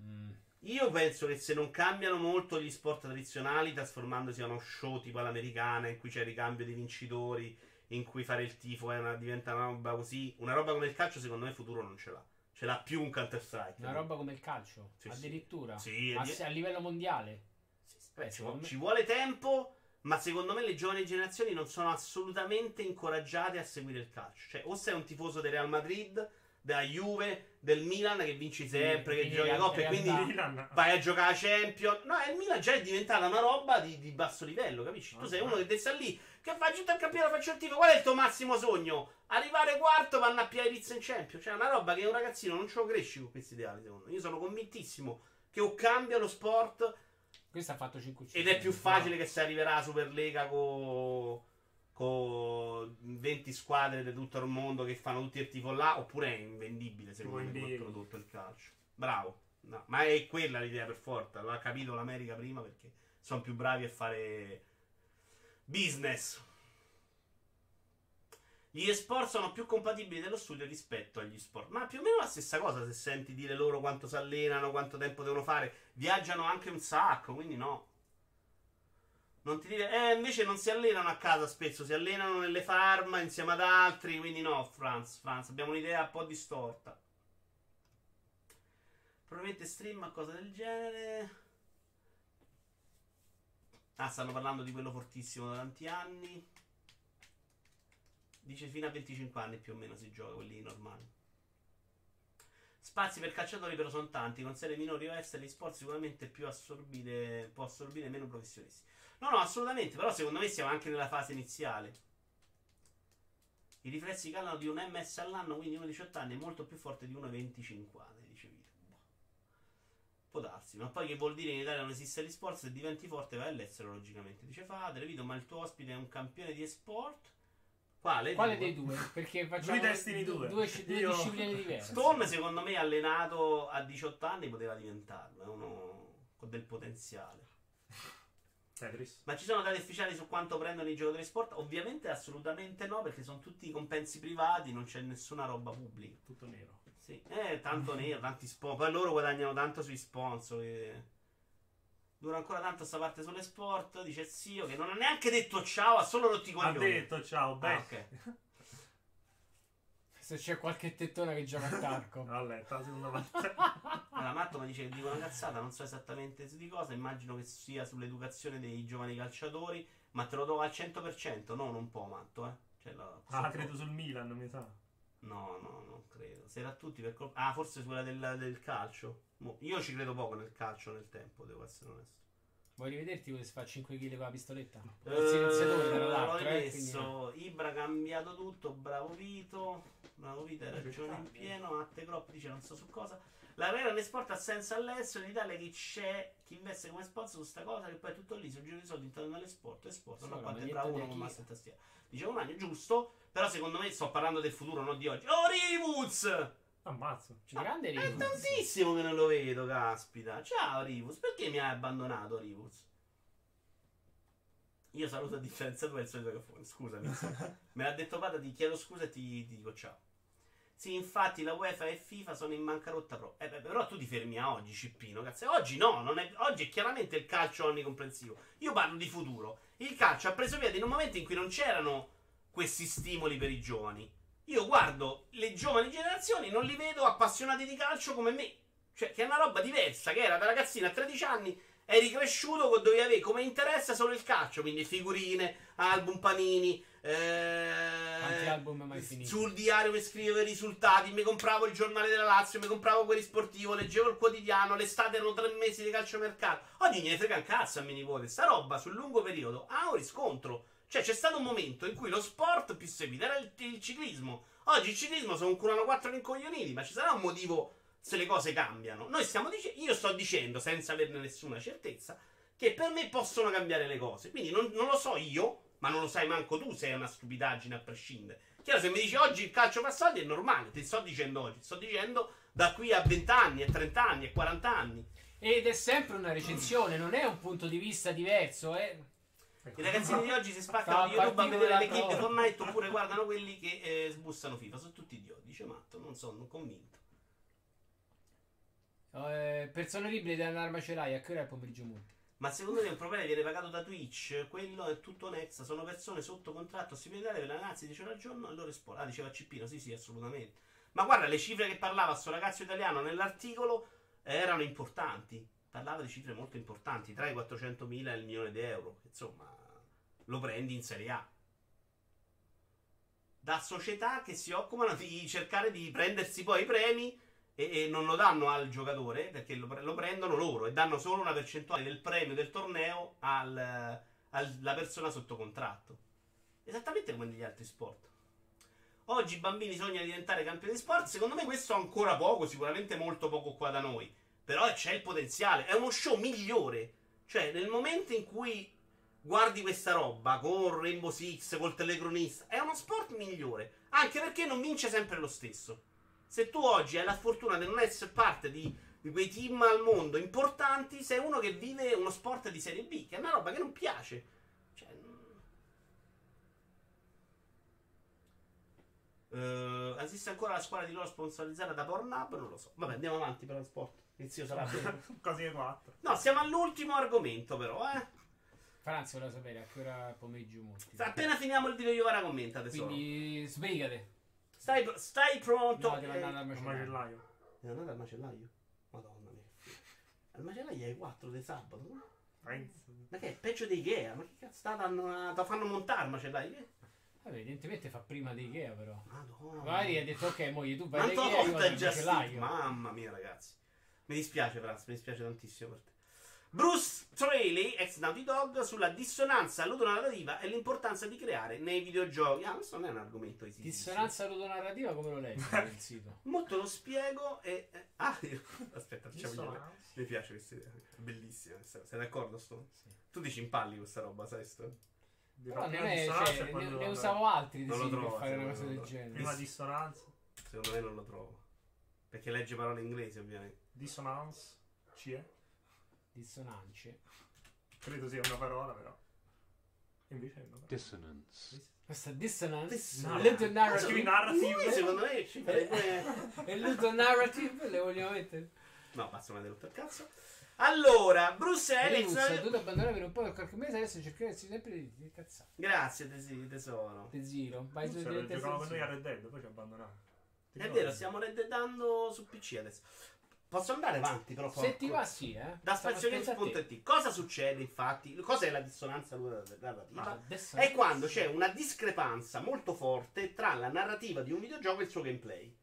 Mm. Io penso che se non cambiano molto gli sport tradizionali, trasformandosi in uno show tipo all'americana, in cui c'è il ricambio dei vincitori, in cui fare il tifo è una- diventa una roba così, una roba come il calcio, secondo me, futuro non ce l'ha. Ce l'ha più un Counter-Strike. Una roba come il calcio, Sì, sì. addirittura. Sì, a, è di- a livello mondiale. Sì, sì, Beh, ci, secondo vu- me- ci vuole tempo, ma secondo me le giovani generazioni non sono assolutamente incoraggiate a seguire il calcio. Cioè, o sei un tifoso del Real Madrid, della Juve, del Milan che vinci sempre, che giochi in coppe, e quindi Milan. vai a giocare a Champion. No, il Milan già è diventata una roba di, di basso livello, capisci? Tu Ah, sei ah. uno che sta lì, che fa tutto il campionato, faccio il tifo. Qual è il tuo massimo sogno? Arrivare quarto, vanno a piare pizza in Champion. Cioè, è una roba che un ragazzino non ce lo cresci con questi ideali, secondo me. Io sono convintissimo che o cambia lo sport Questo ha fatto 5 ed è più facile che si arriverà a Superlega con con 20 squadre di tutto il mondo che fanno tutti il tifo là, oppure è invendibile secondo me NBA. prodotto il calcio. Bravo. No, ma è quella l'idea per forza. L'ha capito l'America prima perché sono più bravi a fare business. Gli esport sono più compatibili dello studio rispetto agli sport. Ma più o meno la stessa cosa se senti dire loro quanto si allenano, quanto tempo devono fare. Viaggiano anche un sacco, quindi no. Non ti dire, eh, invece non si allenano a casa spesso, si allenano nelle farm insieme ad altri, quindi no, Franz, Franz, abbiamo un'idea un po' distorta. Probabilmente stream a cose del genere. Ah, stanno parlando di quello fortissimo da tanti anni. Dice fino a 25 anni più o meno si gioca, quelli normali. Spazi per calciatori però sono tanti, con serie minori o estere, gli sport sicuramente più assorbire, può assorbire meno professionisti. No, no, assolutamente, però secondo me siamo anche nella fase iniziale. I riflessi calano di un MS all'anno, quindi uno di 18 anni è molto più forte di uno di 25 anni, dice Vito. Boh. Può darsi, ma poi che vuol dire in Italia non esiste l'esport, se diventi forte vai all'estero logicamente. Dice Fadre, Vito, ma il tuo ospite è un campione di esport? Quale? Quale Due? dei due? Perché facciamo due, 2. due, due Io- discipline diverse. Storm secondo me allenato a 18 anni poteva diventarlo, è uno con del potenziale. Tetris. Ma ci sono dati ufficiali su quanto prendono i giocatori sport? Ovviamente assolutamente no, perché sono tutti compensi privati, non c'è nessuna roba pubblica. Tutto nero. Sì, eh, tanto nero, tanti sponsor. Poi loro guadagnano tanto sui sponsor. che- Dura ancora tanto sta parte sulle sport. Dice zio che non ha neanche detto ciao, ha solo rotti i Ha coglioni. detto ciao, Ah, beh. Se c'è qualche tettona che gioca a Tarko. Vabbè, la seconda parte. Allora, Matto mi dice che dico una cazzata, non so esattamente su di cosa, immagino che sia sull'educazione dei giovani calciatori, ma te lo do al 100%, no, non può Matto, eh. Cioè, la- Ah, credo sul Milan, mi sa. No, no, non credo. Se era tutti per colpa... Ah, forse quella del, del calcio. Io ci credo poco nel calcio nel tempo, devo essere onesto. Vuoi rivederti come si fa 5 kg con la pistoletta? Eh, Il silenziatore tra l'ho l'altro, eh, quindi- rimesso. Ibra ha cambiato tutto, bravo Vito. Bravo Vito, hai Eh, ragione in pieno. Atte Crop dice non so su cosa. La carriera in sport ha senso all'estero. In Italia chi c'è, chi investe come sponsor su sta cosa, che poi è tutto lì, sul giro di soldi intorno alle sport. E sport, Sì, no, quanto è bravo uno con massa e tastiera. Dice un anno giusto, però secondo me sto parlando del futuro, non di oggi. Oh, Rivuz! Ammazzo. C'è grande È Rivuz. tantissimo che non lo vedo, caspita. Ciao Rivus, perché mi hai abbandonato Rivus? Io saluto a differenza tua il solito caffone, scusami. insomma. Me l'ha detto Pada, ti chiedo scusa e ti, ti dico ciao. Sì, infatti la UEFA e FIFA sono in bancarotta pro. Eh, beh, però tu ti fermi a oggi, Cippino. Cazzo. Oggi no, non è- oggi è chiaramente il calcio onnicomprensivo. Io parlo di futuro. Il calcio ha preso piede in un momento in cui non c'erano questi stimoli per i giovani. Io guardo le giovani generazioni, non li vedo appassionati di calcio come me. Cioè, che è una roba diversa, che era da ragazzino a 13 anni, eri cresciuto con dovevi avere come interesse solo il calcio, quindi figurine, album panini, eh, Quanti album mai finiti? sul diario mi scrivevo i risultati, mi compravo il giornale della Lazio, mi compravo quelli sportivo, leggevo il quotidiano, l'estate erano tre mesi di calciomercato. Oggi gliene frega un cazzo a mio nipote, sta roba sul lungo periodo ha un riscontro. Cioè c'è stato un momento in cui lo sport più seguito era il, il ciclismo. Oggi il ciclismo sono curano quattro rincoglioniti, ma ci sarà un motivo se le cose cambiano. Noi stiamo dicendo, io sto dicendo senza averne nessuna certezza che per me possono cambiare le cose. Quindi non, non lo so io, ma non lo sai manco tu se è una stupidaggine a prescindere. Chiaro, se mi dici oggi il calcio fa soldi è normale, ti sto dicendo oggi, sto dicendo da qui a 20 anni, a 30 anni, a 40 anni. Ed è sempre una recensione, non è un punto di vista diverso, eh. I ragazzini di oggi si spaccano di YouTube a vedere le kill di. Fortnite oppure guardano quelli che eh, sbussano FIFA. Sono tutti idioti, dice Matto, non sono convinto. Eh, Eh, persone libere dell'arma ce l'hai, a che ora è il pomeriggio multi? Ma secondo è un problema che viene pagato da Twitch, quello è tutto Next, sono persone sotto contratto stipendiarie per la ragazzi dice ragione e loro rispondono. Ah, diceva Cippino, sì sì, assolutamente. Ma guarda, le cifre che parlava sto ragazzo italiano nell'articolo erano importanti. Parlava di cifre molto importanti, tra i 400.000 e il milione di euro. Insomma, lo prendi in Serie A. Da società che si occupano di cercare di prendersi poi i premi e, e non lo danno al giocatore perché lo, lo prendono loro e danno solo una percentuale del premio del torneo al- alla persona sotto contratto. Esattamente come negli altri sport. Oggi i bambini sognano di diventare campioni di sport. Secondo me questo ancora poco, sicuramente molto poco qua da noi. Però c'è il potenziale. È uno show migliore. Cioè, nel momento in cui guardi questa roba con Rainbow Six, col telecronista, è uno sport migliore. Anche perché non vince sempre lo stesso. Se tu oggi hai la fortuna di non essere parte di, di quei team al mondo importanti, sei uno che vive uno sport di serie B, che è una roba che non piace. Cioè. Eh, esiste ancora la squadra di loro sponsorizzata da Pornhub? Non lo so. Vabbè, andiamo avanti per lo sport. Inizio sarà. Quasi 4. No, siamo all'ultimo argomento, però, eh. Franz voleva sapere a che ora pomeriggio multi. Appena finiamo il video, io vado a commenta, tesoro. Quindi sbrigate. Stai, stai pronto? No, devo Eh, andare al macellaio. Devo andare al macellaio? Madonna mia. Al macellaio hai 4 di sabato? no? Ma che è peggio di Ikea? Ma che cazzo sta danno a... Te lo fanno montare il macellaio? Vabbè, evidentemente fa prima di Ikea però. Madonna. Magari ha detto ok, moglie tu vai da Ikea, sì? Mamma mia, ragazzi. Mi dispiace, Franz, mi dispiace tantissimo per te. Bruce Traley, ex Naughty Dog, sulla dissonanza ludonarrativa e l'importanza di creare nei videogiochi. Ah, questo non è un argomento esistente. Dissonanza ludonarrativa come lo leggi nel sito? Molto lo spiego e... eh, Ah, io- aspetta, facciamo. Dissonanza. Mi piace questa idea, bellissima. Sei d'accordo, Sto? Sì. Tu dici impalli questa roba, sai, Sto? Però non è, cioè, ne, ne usavo altri di Non lo siti per trovo, fare una cosa del genere. Prima dissonanza. Secondo me non lo trovo. Perché legge parole inglesi, ovviamente. Dissonance. Ci è? Dissonance. Credo sia una parola, però. Invece è una parola. Dissonance. Questa dissonance, Dissonance. Ludo narrative, Scrivi narrative. Secondo me ci farebbe... e Ludo narrative le vogliamo mettere? No, basta, mi il cazzo. Allora, Bruce Ellis, ho Ellis... dovuto abbandonare per un po' per qualche mese, adesso cercherò sempre di, di cazzare. Grazie, tesi- tesoro. Te zero, vai su Cioè, giocavo con noi a. Red Dead, poi ci ha abbandonato. Ti È ricordi? vero, stiamo reddedando su PC adesso. Posso andare avanti, però. Se ti porco. va sì, eh. Da spazionews.it. Cosa succede, infatti? Cos'è la dissonanza narrativa? È quando c'è una discrepanza molto forte tra la narrativa di un videogioco e il suo gameplay.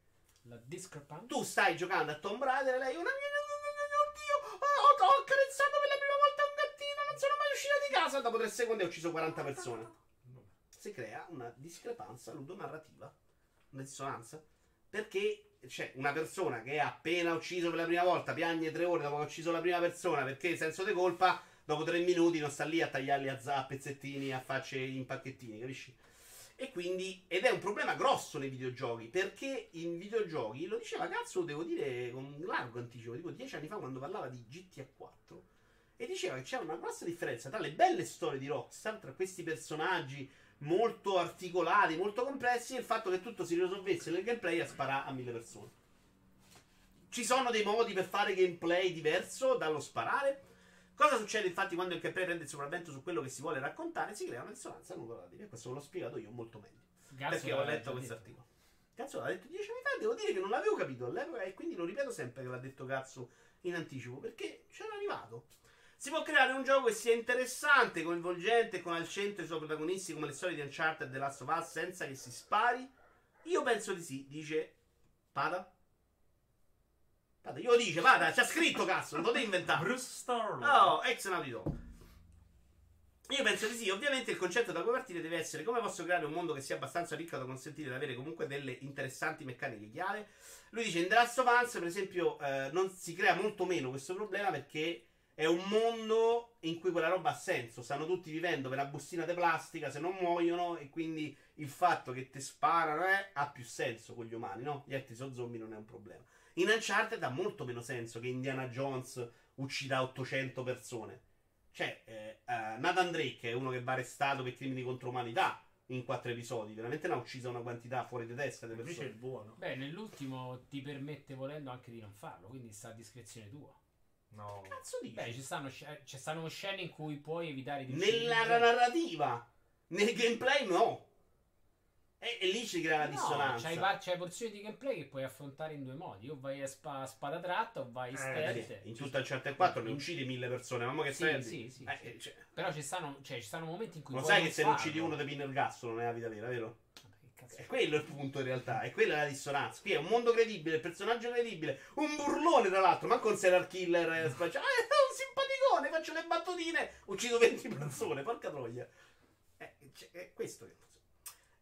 la discrepanza. Tu stai giocando a Tomb Raider e lei una oddio, oh, ho accarezzato per la prima volta un gattino, non sono mai uscita di casa. Dopo tre secondi ho ucciso 40 persone. Si crea una discrepanza ludonarrativa, una dissonanza, perché c'è una persona che ha appena ucciso per la prima volta, piagne tre ore dopo che ha ucciso la prima persona perché senso di colpa, dopo tre minuti non sta lì a tagliarli a, za- a pezzettini, a facce in pacchettini, capisci? E quindi, ed è un problema grosso nei videogiochi, perché in videogiochi, lo diceva cazzo, devo dire con largo anticipo, tipo dieci anni fa quando parlava di GTA 4, e diceva che c'era una grossa differenza tra le belle storie di Rockstar, tra questi personaggi molto articolati, molto complessi, e il fatto che tutto si risolvesse nel gameplay a sparare a mille persone. Ci sono dei modi per fare gameplay diverso dallo sparare. Cosa succede infatti quando il gameplay prende il sopravvento su quello che si vuole raccontare? Si crea una dissonanza narrativa. Questo ve l'ho spiegato io molto meglio. Cazzo, perché ho letto questo articolo. Cazzo, l'ha detto dieci anni fa. Devo dire che non l'avevo capito all'epoca e quindi lo ripeto sempre che l'ha detto cazzo in anticipo. Perché c'era arrivato. Si può creare un gioco che sia interessante, coinvolgente, con al centro i suoi protagonisti come le storie di Uncharted e The Last of Us senza che si spari? Io penso di sì, dice Pada. Pada, io lo dice, Pada, c'è scritto cazzo, non potete inventare. Bruce Storm. Oh, ex Naughty. Io penso di sì, ovviamente il concetto da cui partire deve essere come posso creare un mondo che sia abbastanza ricco da consentire di avere comunque delle interessanti meccaniche chiave. Lui dice in The Last of Us, per esempio, eh, non si crea molto meno questo problema perché è un mondo in cui quella roba ha senso. Stanno tutti vivendo per una bustina di plastica se non muoiono e quindi il fatto che ti sparano eh, ha più senso con gli umani, no? Gli altri sono zombie non è un problema. In Uncharted ha molto meno senso che Indiana Jones uccida 800 persone. Cioè, eh, eh, Nathan Drake è uno che va arrestato per crimini contro umanità in quattro episodi. Veramente ne ha uccisa una quantità fuori di testa di Invece è persone. buono. Beh, nell'ultimo ti permette volendo anche di non farlo, quindi sta a discrezione tua. No. Cazzo dici? Beh, ci stanno, sc- ci stanno scene in cui puoi evitare di Nella uccidere. narrativa, nel gameplay no. E, e lì ci crea la No, dissonanza. c'hai, par- c'hai porzioni di gameplay che puoi affrontare in due modi. O vai a spa- spada tratta o vai Eh, stealth. in tutta il Uncharted 4 ne uccidi mille persone, mamma che Sì, stai sì, sì, Eh, sì. eh, cioè, Però ci stanno, cioè, ci stanno momenti in cui lo puoi sai che se farlo. uccidi uno ti pinno il ergastolo nella vita vera, vero? Che È quello il punto in realtà, è quella la dissonanza. Qui è un mondo credibile, il personaggio credibile, un burlone tra l'altro, manco un serial killer eh. Ah, è un simpaticone, faccio le battutine, uccido 20 persone, porca troia. Eh, cioè, è questo che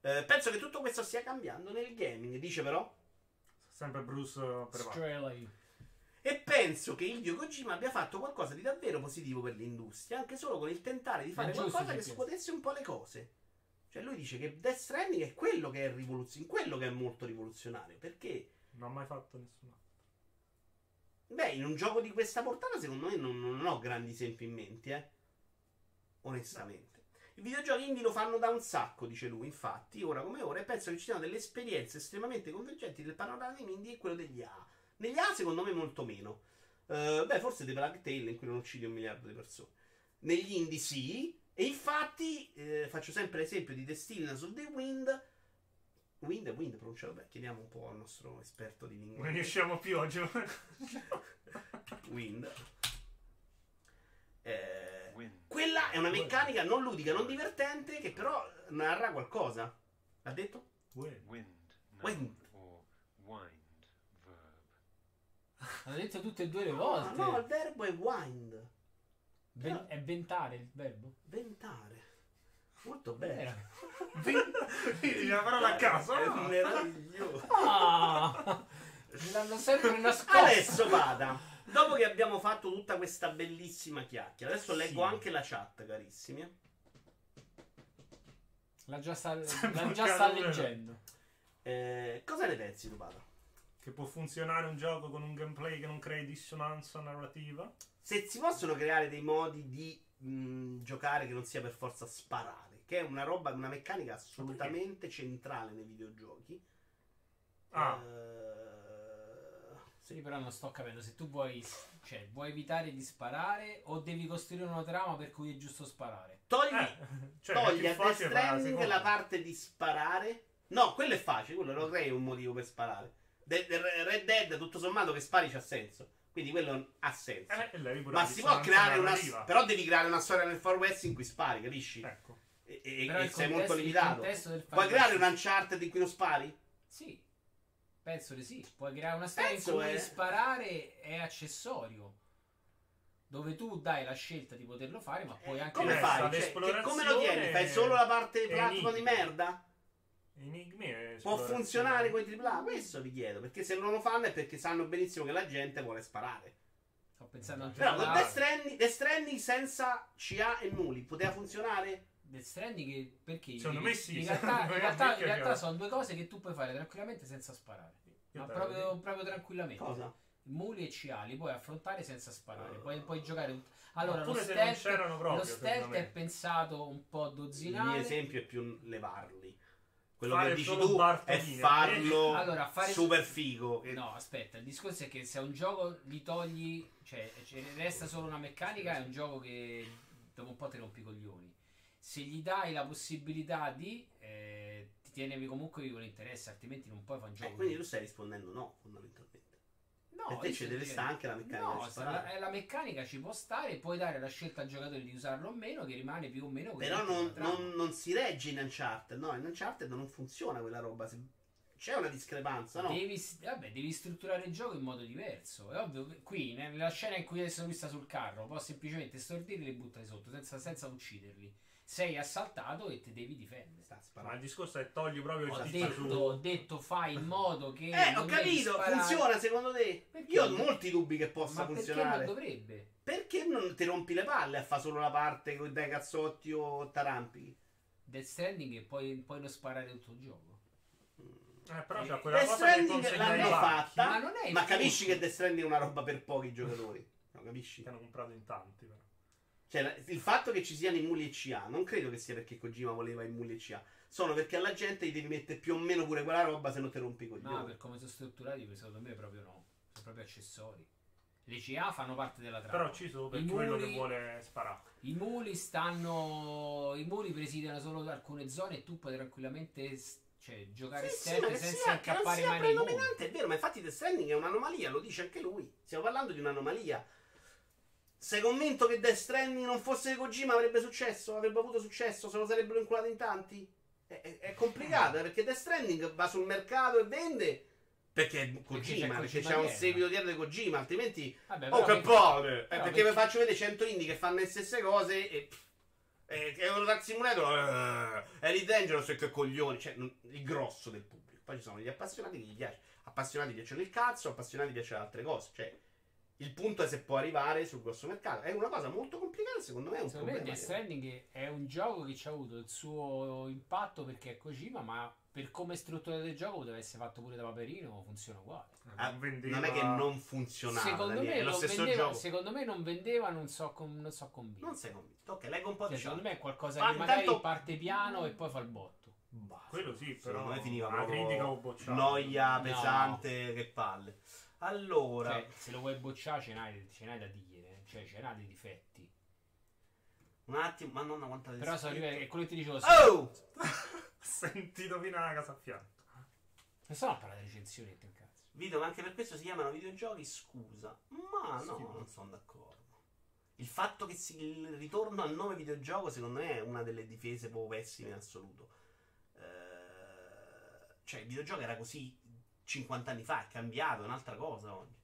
eh, penso che tutto questo stia cambiando nel gaming, dice però. Sempre Bruce eh. Strelay. E penso che Hideo Kojima abbia fatto qualcosa di davvero positivo per l'industria, anche solo con il tentare di fare qualcosa che scuotesse un po' le cose. Cioè lui dice che Death Stranding è quello che è rivoluzionario, quello che è molto rivoluzionario, perché Non ha mai fatto nessuno. beh, in un gioco di questa portata secondo me non, non ho grandi esempi in mente, eh. Onestamente. I videogiochi indie lo fanno da un sacco, dice lui, infatti, ora come ora, e penso che ci siano delle esperienze estremamente convergenti del panorama dei indie e quello degli A. Negli A secondo me molto meno. Eh, beh, forse The Plague Tale in cui non uccidi un miliardo di persone. Negli indie sì, e infatti eh, faccio sempre l'esempio di The Stillness of the Wind. Wind e Wind pronunciato bene, chiediamo un po' al nostro esperto di lingua. Non riusciamo più oggi. Wind. Eh, Wind. quella è una meccanica non ludica, non divertente, che però narra qualcosa. Ha detto? Wind. Wind. Wind. Hanno detto tutte e due le No, volte. no, il verbo è wind. Ben- è ventare il verbo? Ventare. Molto bene. Era. La parola a caso. È no? meraviglioso. Ah! Me l'hanno sempre nascosto. Adesso vada. Dopo che abbiamo fatto tutta questa bellissima chiacchiera, adesso leggo anche la chat, carissimi. La già sta, la già sta leggendo. Eh, cosa ne pensi, tu, Vada? Che può funzionare un gioco con un gameplay che non crei dissonanza narrativa? Se si possono creare dei modi di mh, giocare che non sia per forza sparare, che è una roba, una meccanica assolutamente centrale nei videogiochi. Ah. Eh, Sì, però non sto capendo se tu vuoi, cioè, vuoi evitare di sparare o devi costruire una trama per cui è giusto sparare. Togli, Eh, cioè, togli a Death Stranding la parte di sparare. No, quello è facile, quello lo crei un motivo per sparare. De- de- Red Dead, tutto sommato, che spari c'ha senso. Quindi quello ha senso. Eh, Ma si può creare una. narrativa. Però devi creare una storia nel Far West in cui spari, capisci? Ecco. E, e- e sei contesto- molto limitato. Puoi creare un Uncharted in cui non spari? Sì, penso di sì. Puoi creare una storia Penso in cui è- sparare è accessorio. Dove tu dai la scelta di poterlo fare, ma puoi Eh, anche come fai? Cioè, come lo tieni? Fai solo la parte platform di merda? Enigmi e Può funzionare con i AAA? Questo vi chiedo. Perché se non lo fanno è perché sanno benissimo che la gente vuole sparare. Sto pensando anche Però con a Death Stranding, Death Stranding senza CA e nulli poteva funzionare? Death Stranding che- perché Secondo me sì, in realtà, in realtà, in realtà sono due cose che tu puoi fare tranquillamente senza sparare Io ma proprio, proprio tranquillamente Cosa? muli e CA li puoi affrontare senza sparare puoi, puoi giocare tut- allora lo stealth, proprio, lo stealth è pensato un po' Il mio dozzinale esempio è più levarli. Quello Fare che dici tu è farlo Allora, fare- super figo. No aspetta il discorso è che se a un gioco gli togli cioè ne resta solo una meccanica è un gioco che dopo un po' ti rompi i coglioni se gli dai la possibilità di eh, ti tiene comunque vivo l'interesse altrimenti non puoi fare un Eh, gioco quindi tu stai rispondendo no, fondamentalmente. No, Per te ci deve stare anche la meccanica No, sta- sparare. la, la meccanica ci può stare, puoi dare la scelta al giocatore di usarlo o meno, che rimane più o meno Però non, la non- non si regge in Uncharted. No, in Uncharted non funziona quella roba. Se- C'è una discrepanza, no? Devi, vabbè, devi strutturare il gioco in modo diverso. È ovvio che qui, nella scena in cui adesso lui sta sul carro, può semplicemente stordirli e buttare sotto, senza, senza ucciderli. Sei assaltato e ti devi difendere. Ma il discorso è togli proprio il Ho tizio detto, su... ho detto, fai in modo che. Eh, ho capito, sparare. funziona secondo te? Perché? Io ho molti dubbi che possa Ma perché funzionare. non dovrebbe? Perché non ti rompi le palle a fare solo la parte con dai cazzotti o tarampi? Death Stranding e poi, puoi non sparare tutto il gioco. Eh, però c'è quella Death cosa che l'hanno fatta, Ma non è ma capisci che Death Stranding è una roba per pochi giocatori? No, capisci? che hanno comprato in tanti, però. Cioè, il fatto che ci siano i muli e CA, non credo che sia perché Kojima voleva i muli e CA. Sono perché alla gente gli devi mettere più o meno pure quella roba se non ti rompi i coglioni. No, per come sono strutturati, secondo me proprio no. Sono proprio accessori. Le CA fanno parte della trama. Però ci sono per I quello che vuole sparare. I muli stanno. I muli presidiano solo alcune zone e tu puoi tranquillamente cioè, giocare Sì, sì, stealth ma senza sia, che non incappare in sia mano ai muli. predominante, è vero, ma infatti The Stranding è un'anomalia, lo dice anche lui. Stiamo parlando di un'anomalia. Sei convinto che Death Stranding non fosse di Kojima avrebbe successo? Avrebbe avuto successo? Se lo sarebbero inculati in tanti? È, è- è complicato, eh, perché Death Stranding va sul mercato e vende perché è Kojima, c'è perché c'è un seguito dietro di Kojima, altrimenti... Vabbè, Oh, che palle! Eh, perché vi faccio vedere 100 indie che fanno le stesse cose e... pff, eh, è un Dark Simulator, eh, Elite Dangerous e che coglioni, cioè il grosso del pubblico. Poi ci sono gli appassionati che gli piace, appassionati piacciono il cazzo, appassionati piacciono altre cose, cioè il punto è se può arrivare sul grosso mercato. È una cosa molto complicata, secondo me è un Secondo me problema. Death Stranding è un gioco che ci ha avuto il suo impatto perché è Kojima, ma per come è strutturato il gioco poteva essere fatto pure da Paperino, funziona uguale. Ah, non, vendeva... Non è che non funzionava, Secondo me, è lo non stesso vendeva, gioco. secondo me non vendeva, non so, com- non so convinto. Non sei convinto. Ok, leggo un po' Cioè, di secondo me è qualcosa Ah, che magari intanto- parte piano e poi fa il botto. Bah, Quello sì, però secondo me finiva proprio critica o bocciata. noia No. pesante, che palle. Allora, Cioè, se lo vuoi bocciare ce n'hai, ce n'hai da dire, cioè ce n'hai dei difetti. un attimo, ma non quanta Però sono arrivato, è quello che ti dicevo, Oh! Sentito fino alla casa a fianco. non sono a parlare di recensioni, che cazzo. Vito, ma anche per questo si chiamano videogiochi, scusa. Ma no, Schifo. non sono d'accordo. Il fatto che si- il ritorno al nome videogioco, secondo me, è una delle difese proprio pessime in assoluto. Eh, cioè, il videogioco era così 50 anni fa, è cambiato, è un'altra cosa oggi.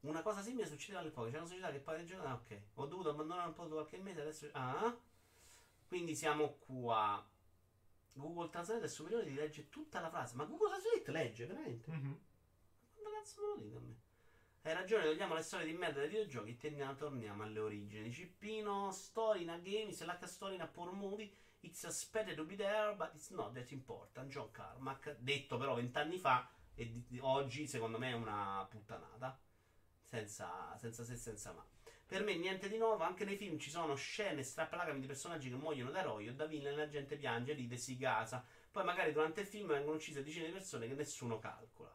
Una cosa simile succedeva all'epoca. C'era una società che poi gioco. Ah, ok. Ho dovuto abbandonare un po' dopo qualche mese. Adesso. Ah. Quindi siamo qua. Google Translate è superiore di legge tutta la frase. Ma Google Translate legge veramente? Mhm. Quando cazzo me lo dite a me? Hai ragione, togliamo le storie di merda dei videogiochi e torniamo, alle origini. Cippino, story in a game, like a story in a poor movie. It's expected to be there, but it's not that important. John Carmack, detto però vent'anni fa, e di- oggi secondo me è una puttanata. Senza, senza se senza ma. Per me niente di nuovo, anche nei film ci sono scene strappalacami di personaggi che muoiono da eroi o da villain, la gente piange, ride, si gasa. Poi magari durante il film vengono uccise decine di persone che nessuno calcola.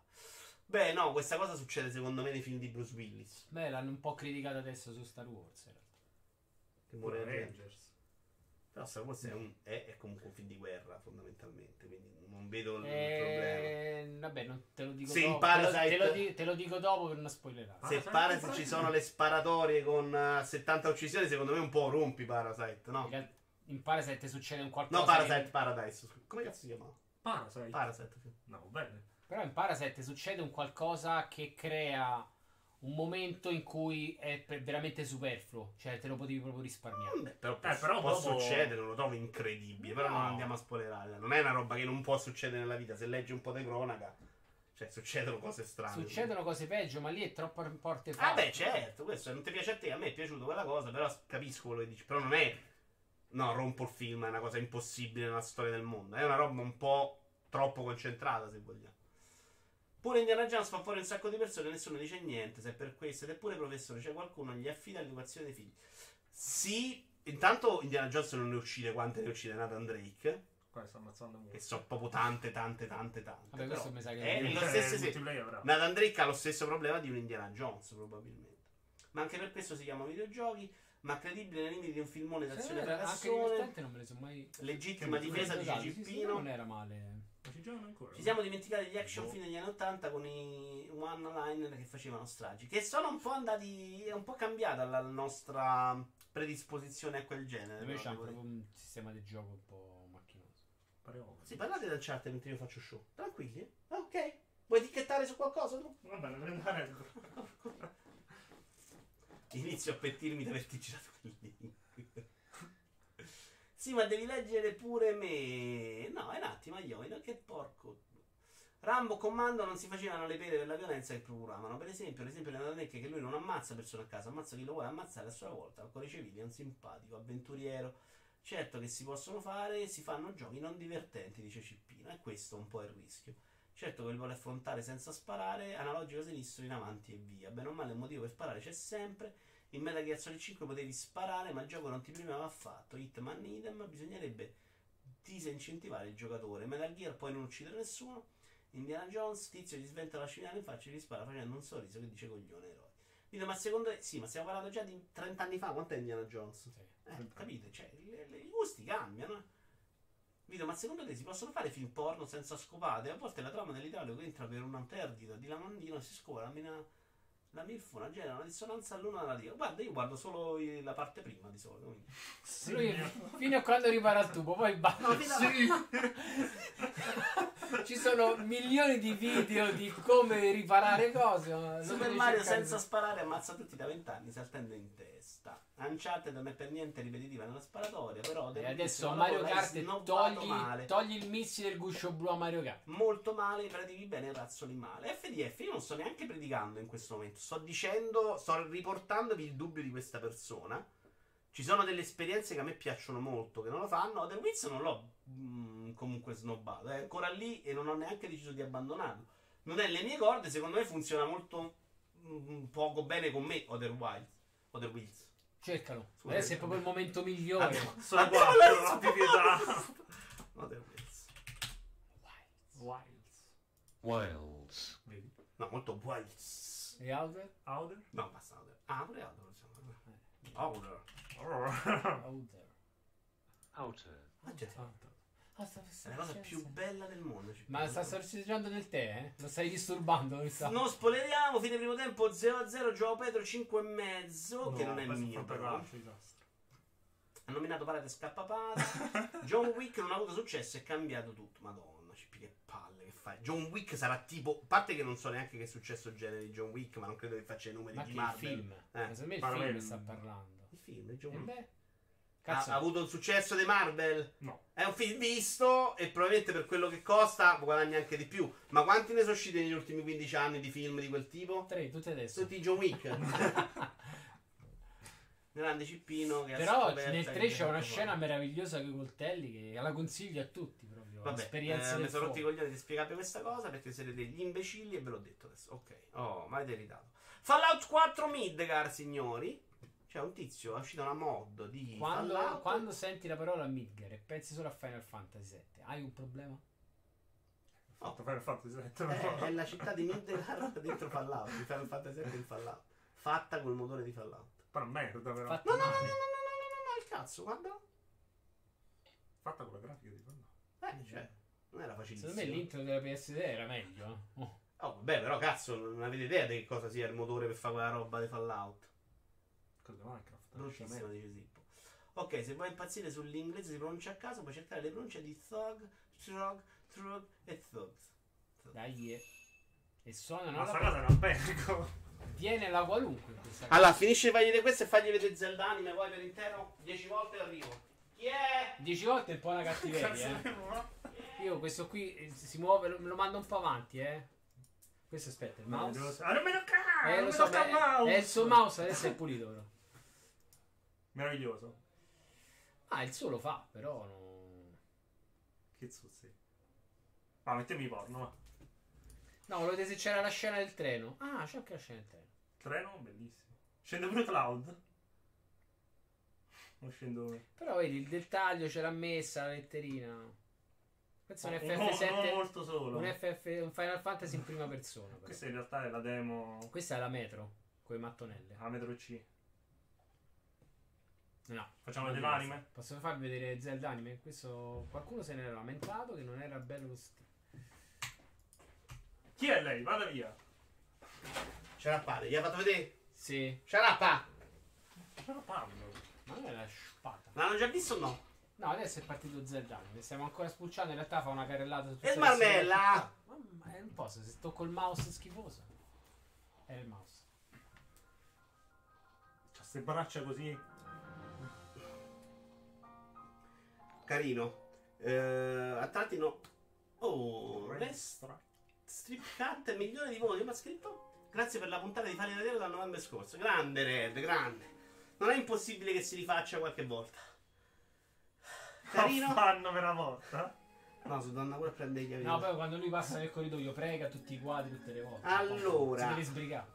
Beh, no, questa cosa succede secondo me nei film di Bruce Willis. Beh, l'hanno un po' criticato adesso su Star Wars. in realtà. Che muore. Avengers. Però Star Wars è, un- è- è comunque un film di guerra, fondamentalmente. Quindi non vedo il, Eh, vabbè, non te lo dico Se in dopo. Te lo, Parasite- te lo te lo dico dopo per non spoilerare. problema. Se Parasite, Parasite ci sono le sparatorie con eh, 70 uccisioni, secondo me un po' rompi Parasite, no? In, in Parasite succede un qualcosa. No, che- Parasite Paradise. Come cazzo si chiama? Parasite. Parasite. no, bene. Però in Parasite succede un qualcosa che crea un momento in cui è veramente superfluo. Cioè, te lo potevi proprio risparmiare. Vabbè, però, può, Eh, però può dopo- succedere, non lo trovo incredibile. Però non No. andiamo a spoilerare. Non è una roba che non può succedere nella vita. Se leggi un po' di cronaca, cioè succedono cose strane. Succedono cose peggio, ma lì è troppo in porte Ah, beh, certo, questo non ti piace a te, a me è piaciuto quella cosa, però capisco quello che dici. Però non è. No, rompo il film, è una cosa impossibile nella storia del mondo. È una roba un po' troppo concentrata, se vogliamo. Pure Indiana Jones fa fuori un sacco di persone e nessuno dice niente. Se è per questo, ed eppure professore, c'è qualcuno che gli affida l'educazione dei figli. Sì, intanto Indiana Jones non ne uccide quante ne uccide Nathan Drake, Qua sta ammazzando molto. che sono proprio tante, tante, tante, tante. Vabbè, questo mi sa che è non- lo Eh, stesso sì. multiplayer, bravo. Nathan Drake ha lo stesso problema di un Indiana Jones, probabilmente. Ma anche per questo si chiamano videogiochi. Ma credibile nei limiti di un filmone d'azione Sì, anche persone. non me le sono mai. Legittima difesa di Esatto, sì, sì, non era male. Ma ci giocano ancora? Ci siamo dimenticati degli action Boh. film degli anni 80 con i one-liner che facevano stragi. Che sono un po' andati. È un po' cambiata la nostra predisposizione a quel genere. Invece dire. proprio un sistema di gioco un po' macchinoso. Pare ovvio. Sì, parlate del chat mentre io faccio show. Tranquilli. eh? Ok. Vuoi etichettare su qualcosa tu? Va bene, devo andare. Inizio a pettirmi da vertiginato il link. Sì, ma devi leggere pure me. No, è un attimo, io, che porco. Rambo comando non si facevano le pere per la violenza che procuravano. Per esempio, l'esempio di Nathan Drake che lui non ammazza persone a caso, ammazza chi lo vuole ammazzare a sua volta. Ancora i civili, è un simpatico, avventuriero. Certo che si possono fare, si fanno giochi non divertenti, dice Cippino, e questo è un po' il rischio. Certo che vuole affrontare senza sparare, analogico sinistro in avanti e via. Bene o male il motivo per sparare c'è sempre. In Metal Gear Solid 5 potevi sparare, ma il gioco non ti primava affatto. Hitman idem, bisognerebbe disincentivare il giocatore. Metal Gear puoi non uccidere nessuno. Indiana Jones, tizio gli sventa la scimitana in faccia e gli spara facendo un sorriso che dice coglione eroe. Vito, ma secondo te, sì, ma stiamo parlando già di 30 anni fa, quant'è Indiana Jones? Sì. Eh, capite? Cioè, le- le- i gusti cambiano. eh. Vito, ma secondo te si possono fare film porno senza scopate? A volte la trama dell'Italia che entra per una perdita di lamandino e si scopre la, mina, la milfona genera una dissonanza all'una narrativa. Guarda, io guardo solo la parte prima di solito. quindi. Sì, Lui fino a quando ripara il tubo, poi basta. No, a- Ci sono milioni di video di come riparare cose. Super Mario senza sparare ammazza tutti da 20 anni saltando in testa. Uncharted non è per niente ripetitiva nella sparatoria, però E devo adesso Mario Kart togli, male. togli il missile del guscio blu a Mario Kart. molto male, i predivi bene, razzoli male. FDF io non sto neanche predicando in questo momento, sto dicendo, sto riportandovi il dubbio di questa persona. Ci sono delle esperienze che a me piacciono molto, che non lo fanno. Other Wheels non l'ho mm, comunque snobbato, è ancora lì e non ho neanche deciso di abbandonarlo. Non è le mie corde, secondo me funziona molto mm, poco bene con me, Other Wilds. Other Wheels. Cercalo. Scusa. Adesso è proprio il momento migliore. Abbiamo- Sono abbiamo quattro, abbi pietà. Other Wheels. Wilds. Wilds. Vedi? No, molto Wilds. E Outer? Outer? No, basta. Ah, pure Other. insomma. Outer. Outer. Outer. Ah, già. Ah, sta- È la cosa più bella del mondo. Ma sta sorseggiando nel tè, eh? Lo stai disturbando, mi sa. Non spoileriamo, fine primo tempo 0-0, Gioco Pedro 5 e mezzo, che non è mio però. Ha nominato Parate Scappapata. John Wick non ha avuto successo e è cambiato tutto. Madonna, che palle che fai. John Wick sarà tipo, a parte che non so neanche che è successo il genere di John Wick, ma non credo che faccia i numeri Ma di che il Marvel. film? Eh. Ma secondo me il Parla film sta parlando. Il film, il John E Wick. Ha, ha avuto un successo di Marvel? No. È un film visto e probabilmente per quello che costa guadagna anche di più. Ma quanti ne sono usciti negli ultimi 15 anni di film di quel tipo? tre, tutte adesso. Tutti John Wick. Grande Cippino che Però nel che 3 c'è una scena meravigliosa con i coltelli che la consiglio a tutti proprio. Vabbè, L'esperienza eh, mi sono rotti i coglioni di spiegarvi questa cosa perché siete degli imbecilli e ve l'ho detto adesso. Ok, oh, mai deritato. Fallout 4 Midgar, signori. C'è un tizio, è uscita una mod di Quando, Fallout. quando senti la parola Midgar e pensi solo a Final Fantasy VII, hai un problema? Fatto Final Fantasy VII. Eh, è la città di Midgar dentro Fallout, di Final Fantasy VII in Fallout. Fatta col motore di Fallout. Però merda, però. Fatto No, no, no, no, no, no, no, no, no, il cazzo, guarda. Fatta con la grafica di Fallout. Eh, cioè, non era facilissimo. Secondo me l'intro della PSD era meglio. Oh, vabbè, però cazzo, non avete idea di che cosa sia il motore per fare quella roba di Fallout. Cosa Minecraft? Bruttissimo, dice Sippo. Ok, se vuoi impazzire sull'inglese si pronuncia a caso, puoi cercare le pronunce di Thug, Throg, Throg e Thugs. Dai, eh. e suonano Ma sta cosa è un albergo. Viene la qualunque in questa Allora, finisce di fargli vedere questo e fagli vedere Zelda anime poi per intero 10 volte e arrivo. Chi è? 10 volte è un po' una cattiveria, Cazzo, eh. Io questo qui eh, si muove, lo- me lo mando un po' avanti, eh. Questo aspetta, il mouse. Ah, non me lo cagare! Eh, non lo me so, lo ma è, mouse! è il suo mouse, adesso è pulito però. Meraviglioso. Ah, il suo lo fa, però no... Che zuzzi. Ma mettimi porno, va. No, vedere se c'era la scena del treno. Ah, c'è anche la scena del treno. Treno, bellissimo. Scende pure Cloud. Non scendo. Però vedi, il dettaglio ce l'ha messa, la letterina. Questo è un No, no, FF7, molto solo. un, FF, un Final Fantasy in prima persona. però. Questa in realtà è la demo. Questa è la metro, con le mattonelle. A metro C. No. Facciamo vedere l'anime? Posso farvi vedere Zelda anime? Questo qualcuno se ne era lamentato che non era bello lo stile. Chi è lei? Vada via. Ce la pare, gli ha fatto vedere? Sì, Ce la pa! Ce la parlo. ma non è la spada. L'hanno già visto o no? No, adesso è partito Zelda anime. Stiamo ancora spulciando. In realtà fa una carrellata su E il le strade marmella? della città. Mamma, è un po' se tocco il mouse schifoso. È il mouse. C'ha ste braccia così. Carino. Eh, a tratti no. Oh, Rest Restra. Strip Cut, milione di voti, ma ha scritto? Grazie per la puntata di Fali Radio dal novembre scorso. Grande Red, grande. Non è impossibile che si rifaccia qualche volta. Carino? Fanno per una volta. No, su donna pure prende gli No, poi quando lui passa nel corridoio prega tutti i quadri tutte le volte. Allora. Si deve sbrigare.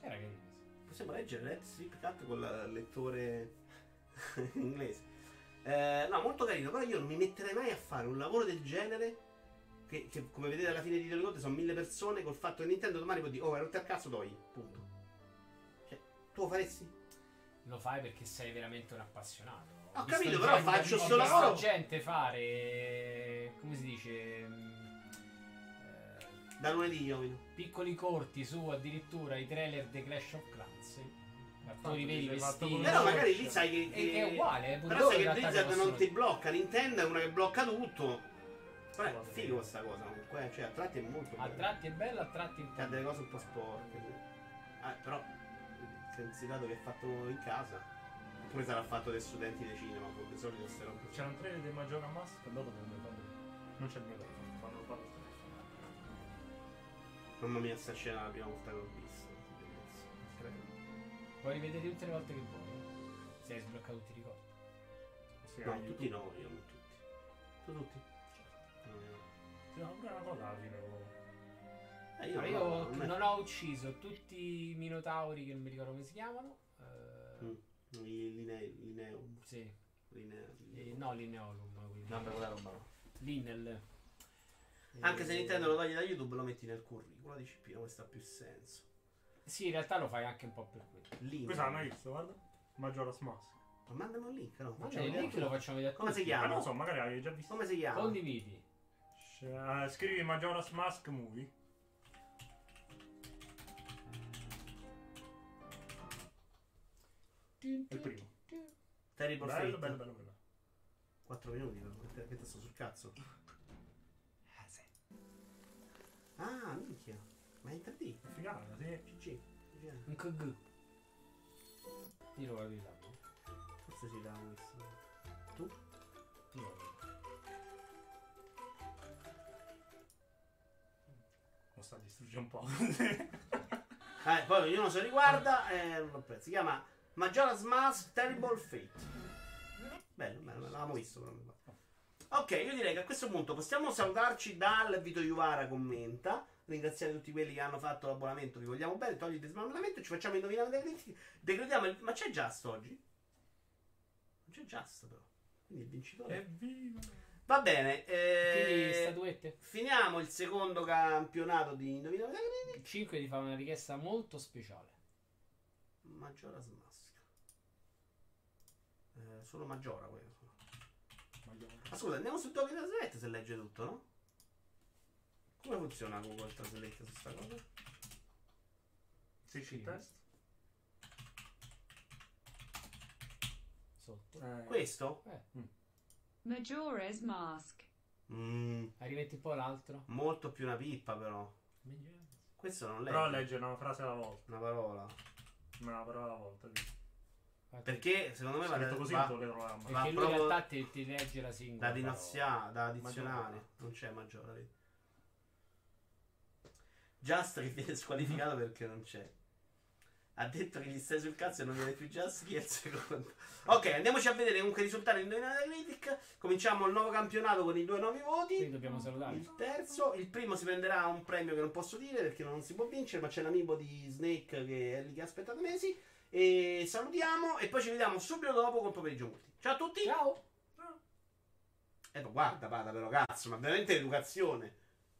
Era carino. Possiamo leggere Red Strip Cut con il lettore inglese. Eh, no, molto carino, però io non mi metterei mai a fare un lavoro del genere che, che come vedete alla fine di Tele Conte sono mille persone col fatto che Nintendo domani può dire oh hai rotto il cazzo togli punto cioè tu lo faresti? Lo fai perché sei veramente un appassionato. Ho visto capito, però gente- faccio ho sto lavoro. gente fare. come si dice? mm, eh, da lunedì io vedo piccoli corti su addirittura i trailer di Clash of Clans. Sei fatto vestiti. però magari lì sai che, che è uguale, eh, pure però sai che Blizzard non ti blocca Nintendo è una che blocca tutto però è figo questa cosa comunque eh, cioè a tratti è molto A bello tratti è bello, a tratti un po'. ha delle cose un po' sporche sì. Ah, però considerato che è fatto in casa oppure sarà fatto dai studenti di cinema come di solito queste robe C'è un trailer di Majora Mask, dopo devo fare. Non c'è il microfono, fanno fare il telefono. mamma mia sta scena è la prima volta che bellissima, incredibile. Puoi rivedere tutte le volte che vuoi. Se hai sbloccato tutti i ricordi. Sì, no tutti no io non tutti tu tutti? No, io no. Pure una cosa alla fine. oh. Eh, io, Ma no, io non è- non ho ucciso tutti i minotauri che non mi ricordo come si chiamano. Eh, Mm. I linei, lineum, Sì, linea, eh, no, Lineolum. quelli- Vabbè, quella roba no. Linel. Anche se Eh, Nintendo lo togli da YouTube lo metti nel curriculum di CP, questo ha più senso. Sì, in realtà lo fai anche un po' per quello. Link. Questa l'hanno visto, guarda. Majora's Mask. Ma mandami un link, no? Ma Facciamo il link lo facciamo vedere Come si tutti. Ma chiama? non lo so, magari hai già visto. Come si chiama? Condividi. Eh, scrivi Majora's Mask Movie. È il primo. Terrible Bello, Fate. bello, bello, bello. 4 minuti. Che te- che te sto sul cazzo. Ah, minchia. Ma è in 3D. Figata, sì. GG. Un KG. Io lo voglio vedere. Forse si dà questo. Tu? Io lo. Lo sta a distruggere un po'. Eh, poi ognuno se riguarda e non l'ho preso. Si chiama Majora's Mask Terrible Fate. Bello, bello, l'avevamo visto però. Ok, io direi che a questo punto possiamo salutarci dal Vito Iuvara commenta. Ringraziare tutti quelli che hanno fatto l'abbonamento, vi vogliamo bene, togli il desmalamento, ci facciamo indovinare delle critiche. Decretiamo il... Ma c'è Just oggi? Non c'è Just però. Quindi il vincitore. Evviva! Va bene. Quindi Eh... statuette. Finiamo il secondo campionato di Indovinare delle critiche. 5 ti fa una richiesta molto speciale. Majora's Mask. Eh, solo Maggiora quello. Ma scusa, andiamo su Google Translate se legge tutto, no? Come funziona Google Translate su sta cosa? Sì, Sì. test. Sotto. Eh, Questo? Majora's Mask. Mm, Arrivetti un po' l'altro. molto più una pippa però. Questo non legge. Però legge una frase alla volta. Una parola. Una parola alla volta. sì. Perché secondo me va, Scritto così va va Perché lui in realtà ti, ti legge la singola. da dinozia, da dizionario. Maggiore. Non c'è Maggiora. Che viene squalificato perché non c'è. Ha detto che gli stai sul cazzo e non viene più Just chi è il secondo. Ok, andiamoci a vedere comunque i risultati di Indovinare la Critic. Cominciamo il nuovo campionato con i due nuovi voti. Quindi dobbiamo salutare. Il terzo, il primo si prenderà un premio che non posso dire perché non si può vincere, ma c'è l'amiibo di Snake che è lì che ha aspettato mesi. E salutiamo e poi ci vediamo subito dopo col pomeriggio multi. Ciao a tutti! Ciao! Eh, ma guarda, vada però cazzo, ma veramente educazione.